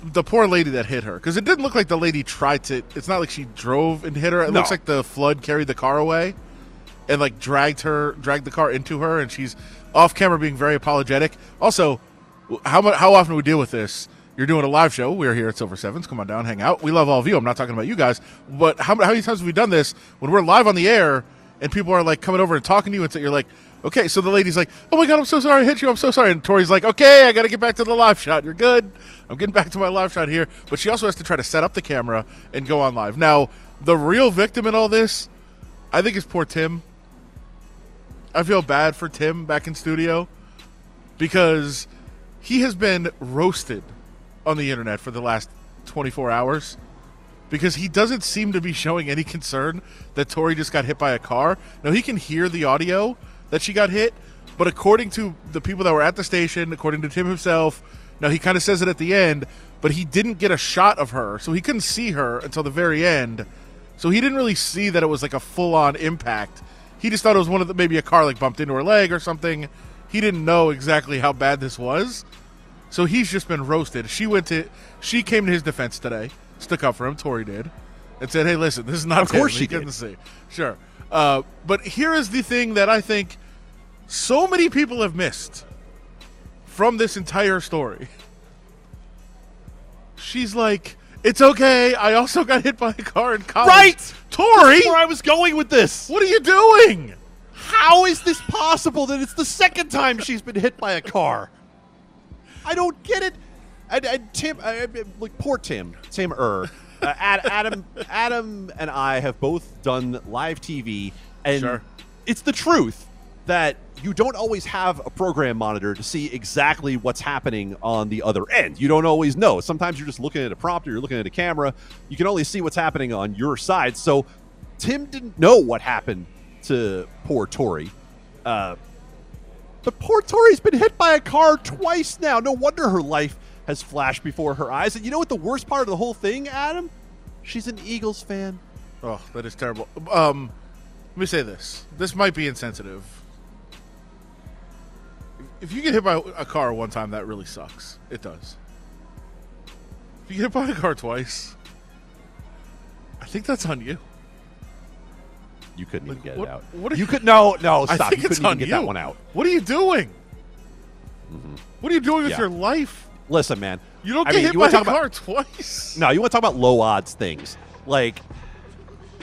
the poor lady that hit her, because it didn't look like the lady tried to. It's not like she drove and hit her. It No. looks like the flood carried the car away, and like dragged her, dragged the car into her, and she's off camera being very apologetic. Also, how how often do we deal with this? You're doing a live show. We're here at Silver Sevens. Come on down, hang out. We love all of you. I'm not talking about you guys, but how, how many times have we done this when we're live on the air and people are like coming over and talking to you, and so you're like, okay. So the lady's like, oh my god, I'm so sorry, I hit you. I'm so sorry. And Tori's like, okay, I got to get back to the live shot. You're good. I'm getting back to my live shot here. But she also has to try to set up the camera and go on live. Now, the real victim in all this, I think, is poor Tim. I feel bad for Tim back in studio because he has been roasted on the internet for the last 24 hours because he doesn't seem to be showing any concern that Tori just got hit by a car. Now he can hear the audio that she got hit, but according to the people that were at the station, according to Tim himself, now he kind of says it at the end, but he didn't get a shot of her, so he couldn't see her until the very end. So he didn't really see that it was like a full-on impact. He just thought it was one of the maybe a car like bumped into her leg or something. He didn't know exactly how bad this was. So he's just been roasted. She went to she came to his defense today, stuck up for him, Tori did, and said, Hey, listen, this is not Of course she He couldn't see. Sure. Uh, but here is the thing that I think so many people have missed from this entire story. She's like, It's okay. I also got hit by a car in college. Right! Tori! That's where I was going with this. What are you doing? How is this possible that it's the second time she's been hit by a car? I don't get it. And, and Tim, I, I- like poor Tim, Tim Irr, uh, Ad, Adam, Adam, and I have both done live TV, and Sure. it's the truth that you don't always have a program monitor to see exactly what's happening on the other end. You don't always know. Sometimes you're just looking at a prompter, you're looking at a camera. You can only see what's happening on your side. So Tim didn't know what happened to poor Tori. Uh, but poor Tori's been hit by a car twice now. No wonder her life has flashed before her eyes. And you know what the worst part of the whole thing, Adam? She's an Eagles fan. Oh, that is terrible. Um, let me say this. This might be insensitive. If you get hit by a car one time, that really sucks. It does. If you get hit by a car twice, I think that's on you. You couldn't even get what- it out. what you you- could no, no, I stop. think You it's couldn't even on get you. that one out. What are you doing? What are you doing with Yeah. your life? Listen, man. You don't I get mean, hit by a talk about- car twice. No, you want to talk about low odds things. Like,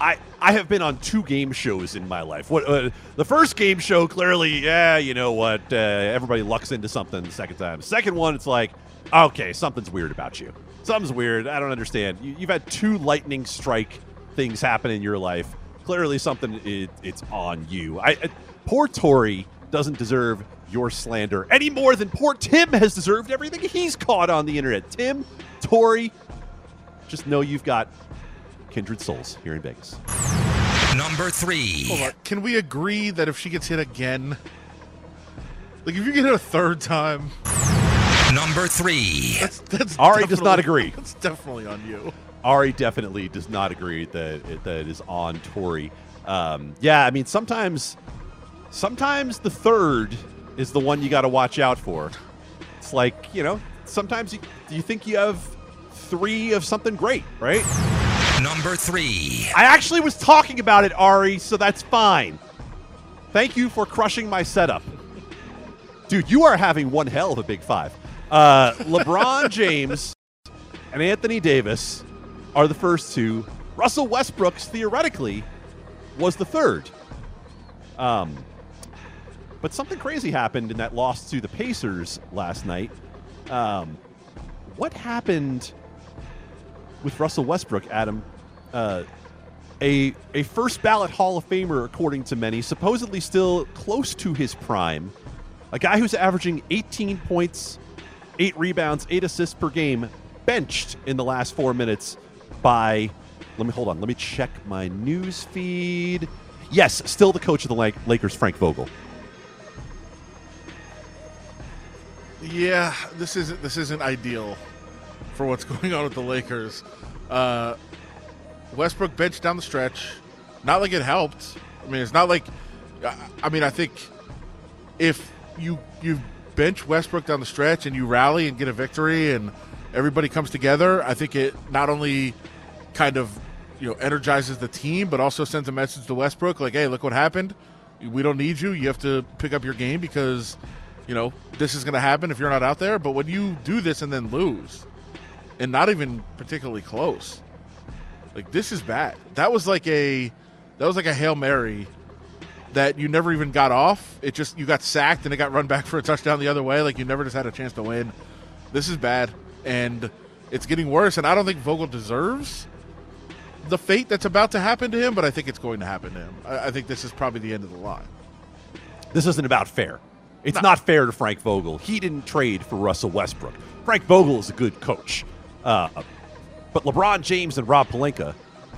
I I have been on two game shows in my life. What uh, the first game show clearly, yeah, you know what? Uh, everybody lucks into something. The second time, second one, it's like, okay, something's weird about you. Something's weird. I don't understand. You, you've had two lightning strike things happen in your life. Clearly, something it, it's on you. I, I poor Tori doesn't deserve your slander any more than poor Tim has deserved everything he's caught on the internet. Tim, Tori, just know you've got kindred souls here in Vegas. Number three. Hold on. Can we agree that if she gets hit again, like if you get hit a third time, Number three. That's, that's Ari does not agree. That's definitely on you. Ari definitely does not agree that it, that it is on Tori. Um, yeah, I mean sometimes, sometimes the third is the one you got to watch out for. It's like you know, sometimes you you think you have three of something great, right? Number three. I actually was talking about it, Ari, so that's fine. Thank you for crushing my setup. Dude, you are having one hell of a big five. Uh, LeBron James and Anthony Davis are the first two. Russell Westbrook's theoretically was the third. Um, but something crazy happened in that loss to the Pacers last night. Um, what happened with Russell Westbrook, Adam? Uh, a a first ballot Hall of Famer, according to many, supposedly still close to his prime. A guy who's averaging 18 points, eight rebounds, eight assists per game, benched in the last four minutes by. Let me hold on. Let me check my news feed. Yes, still the coach of the Lakers, Frank Vogel. Yeah, this isn't this isn't ideal for what's going on with the Lakers. Uh, Westbrook bench down the stretch. Not like it helped. I mean, it's not like. I- I mean, I think if you you bench Westbrook down the stretch and you rally and get a victory and everybody comes together, I think it not only kind of you know energizes the team, but also sends a message to Westbrook like, "Hey, look what happened. We don't need you. You have to pick up your game because you know this is going to happen if you're not out there." But when you do this and then lose, and not even particularly close, like this is bad. That was like a that was like a hail mary that you never even got off. It just you got sacked and it got run back for a touchdown the other way. Like you never just had a chance to win. This is bad, and it's getting worse. And I don't think Vogel deserves the fate that's about to happen to him, but I think it's going to happen to him. I, I think this is probably the end of the line. This isn't about fair. It's not fair to Frank Vogel. He didn't trade for Russell Westbrook. Frank Vogel is a good coach. Uh, but LeBron James and Rob Pelinka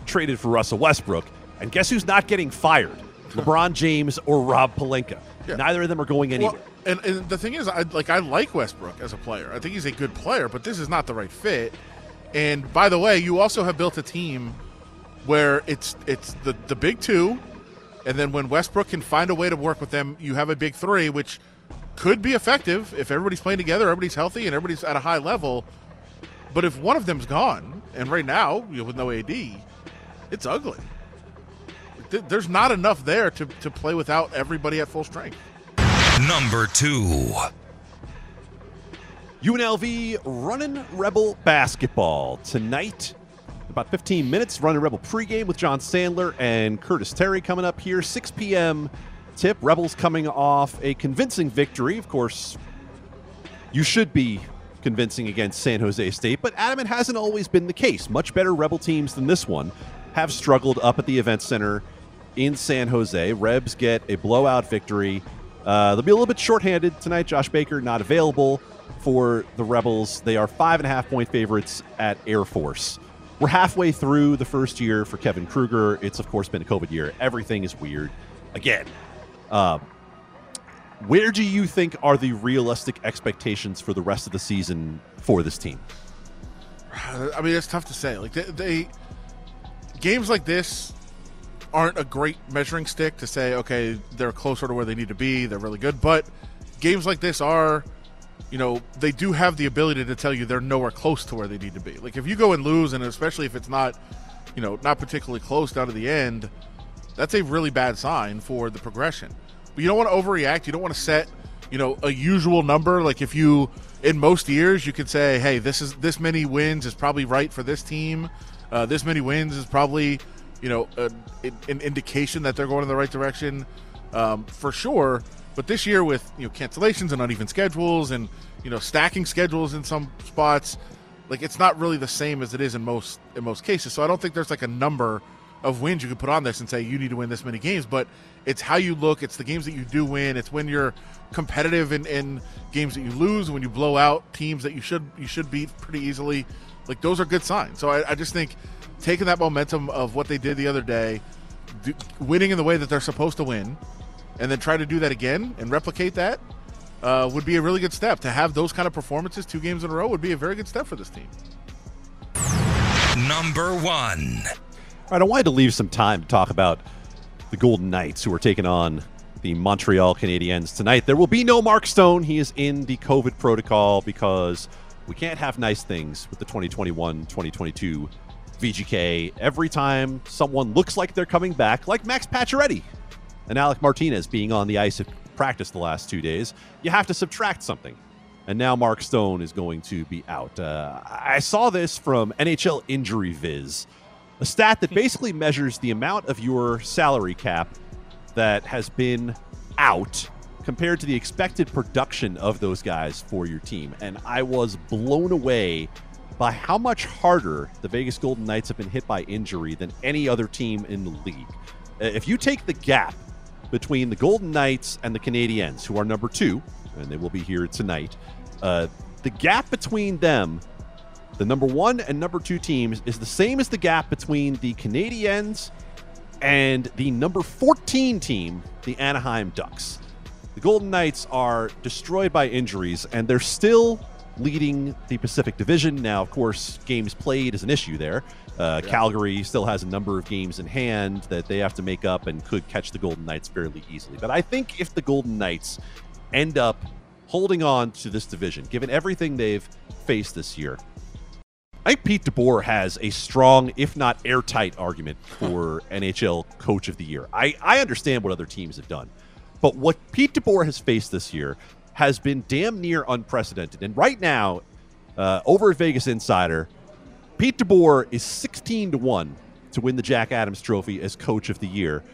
traded for Russell Westbrook. And guess who's not getting fired? LeBron James or Rob Pelinka. Yeah. Neither of them are going anywhere. Well, and, and the thing is, I like I like Westbrook as a player. I think he's a good player, but this is not the right fit. And by the way, you also have built a team where it's it's the the big two, and then when Westbrook can find a way to work with them, you have a big three, which could be effective if everybody's playing together, everybody's healthy, and everybody's at a high level. But if one of them's gone, and right now you know, with no AD, it's ugly. There's not enough there to, to play without everybody at full strength. Number two. UNLV running Rebel basketball tonight. About 15 minutes, running Rebel pregame with John Sandler and Curtis Terry coming up here. 6 p.m. tip. Rebels coming off a convincing victory. Of course, you should be convincing against San Jose State, but Adam, it hasn't always been the case. Much better Rebel teams than this one have struggled up at the event center in San Jose. Rebs get a blowout victory. Uh, they'll be a little bit shorthanded tonight. Josh Baker not available for the Rebels. They are five and a half point favorites at Air Force. We're halfway through the first year for Kevin Kruger. It's, of course, been a COVID year. Everything is weird. Again, um, where do you think are the realistic expectations for the rest of the season for this team? I mean, it's tough to say. Like they, they games like this aren't a great measuring stick to say, okay, they're closer to where they need to be. They're really good, but games like this are, you know, they do have the ability to tell you they're nowhere close to where they need to be. Like if you go and lose, and especially if it's not, you know, not particularly close down to the end, that's a really bad sign for the progression. But you don't want to overreact. You don't want to set, you know, a usual number. Like if you, in most years, you could say, hey, this is this many wins is probably right for this team. Uh, this many wins is probably, you know, a, an indication that they're going in the right direction um, for sure. But this year, with you know cancellations and uneven schedules, and you know stacking schedules in some spots, like it's not really the same as it is in most in most cases. So I don't think there's like a number of wins you could put on this and say you need to win this many games. But it's how you look. It's the games that you do win. It's when you're competitive in, in games that you lose. When you blow out teams that you should you should beat pretty easily. Like those are good signs. So I, I just think taking that momentum of what they did the other day, do, winning in the way that they're supposed to win, and then try to do that again and replicate that. uh, would be a really good step. To have those kind of performances two games in a row would be a very good step for this team. Number one. All right, I wanted to leave some time to talk about the Golden Knights, who are taking on the Montreal Canadiens tonight. There will be no Mark Stone. He is in the COVID protocol because we can't have nice things with the 2021 2022 VGK. Every time someone looks like they're coming back, like Max Pacioretty and Alec Martinez being on the ice at practice the last two days, you have to subtract something. And now Mark Stone is going to be out. Uh, I saw this from NHL Injury Viz, a stat that basically measures the amount of your salary cap that has been out compared to the expected production of those guys for your team. And I was blown away by how much harder the Vegas Golden Knights have been hit by injury than any other team in the league. Uh, If you take the gap between the Golden Knights and the Canadiens, who are number two, and they will be here tonight, uh, the gap between them, the number one and number two teams, is the same as the gap between the Canadiens and the number 14 team, the Anaheim Ducks. The Golden Knights are destroyed by injuries, and they're still leading the Pacific Division. Now, of course, games played is an issue there. Uh, Calgary still has a number of games in hand that they have to make up and could catch the Golden Knights fairly easily. But I think if the Golden Knights end up holding on to this division, given everything they've faced this year, I think Pete DeBoer has a strong, if not airtight, argument for NHL Coach of the Year. I, I understand what other teams have done, but what Pete DeBoer has faced this year has been damn near unprecedented. And right now, uh, over at Vegas Insider, Pete DeBoer is 16 to 1 to win the Jack Adams Trophy as Coach of the Year.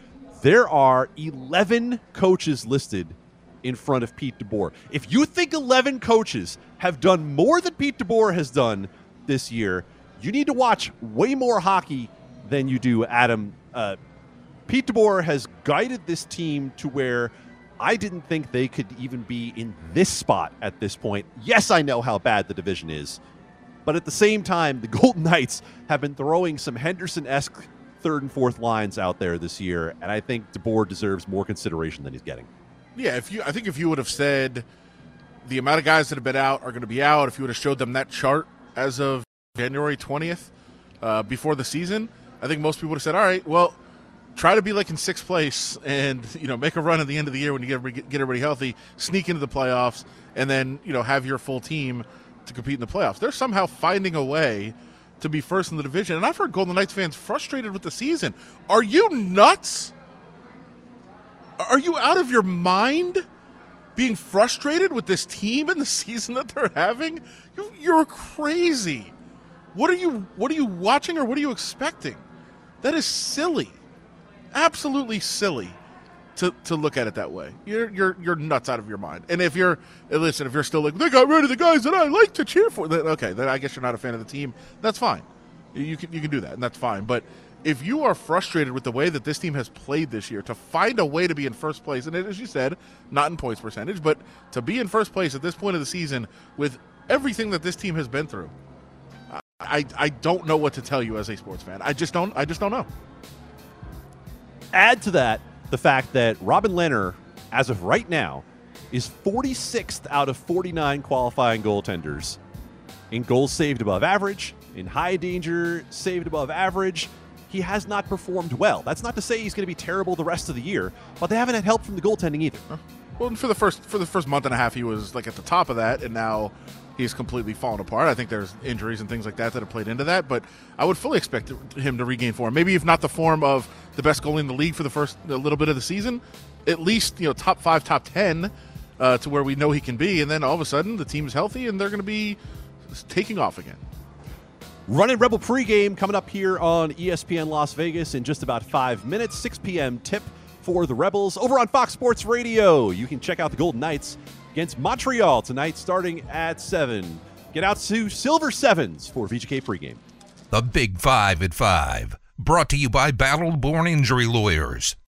There are 11 coaches listed in front of Pete DeBoer. If you think 11 coaches have done more than Pete DeBoer has done this year, you need to watch way more hockey than you do, Adam. Uh, Pete DeBoer has guided this team to where I didn't think they could even be in this spot at this point. Yes, I know how bad the division is, but at the same time, the Golden Knights have been throwing some Henderson esque third and fourth lines out there this year, and I think DeBoer deserves more consideration than he's getting. Yeah, if you, I think if you would have said the amount of guys that have been out are going to be out, if you would have showed them that chart as of January twentieth uh, before the season, I think most people would have said, "All right, well, try to be like in sixth place and you know make a run at the end of the year when you get everybody, get everybody healthy, sneak into the playoffs, and then you know have your full team to compete in the playoffs." They're somehow finding a way to be first in the division, and I've heard Golden Knights fans frustrated with the season. Are you nuts? Are you out of your mind? Being frustrated with this team and the season that they're having, You- you're crazy. What are you? What are you watching, or what are you expecting? That is silly, absolutely silly to, to look at it that way. You're you're you're nuts out of your mind. And if you're listen, if you're still like they got rid of the guys that I like to cheer for, then okay, then I guess you're not a fan of the team. That's fine. You can you can do that, and that's fine. But if you are frustrated with the way that this team has played this year, to find a way to be in first place, and as you said, not in points percentage, but to be in first place at this point of the season with everything that this team has been through, I I don't know what to tell you as a sports fan. I just don't I just don't know. Add to that the fact that Robin Lehner, as of right now, is 46th out of 49 qualifying goaltenders in goals saved above average, in high danger saved above average. He has not performed well. That's not to say he's going to be terrible the rest of the year, but they haven't had help from the goaltending either. Well, for the first for the first month and a half, he was like at the top of that, and now he's completely fallen apart. I think there's injuries and things like that that have played into that, but I would fully expect him to regain form. Maybe if not the form of the best goalie in the league for the first little bit of the season, at least you know top five, top ten, uh, to where we know he can be, and then all of a sudden the team's healthy and they're going to be taking off again. Running Rebel pregame coming up here on ESPN Las Vegas in just about five minutes, 6 p.m. tip for the Rebels over on Fox Sports Radio. You can check out the Golden Knights against Montreal tonight starting at 7. Get out to Silver Sevens for VGK pregame. The Big Five at Five. Brought to you by Battle Born Injury Lawyers.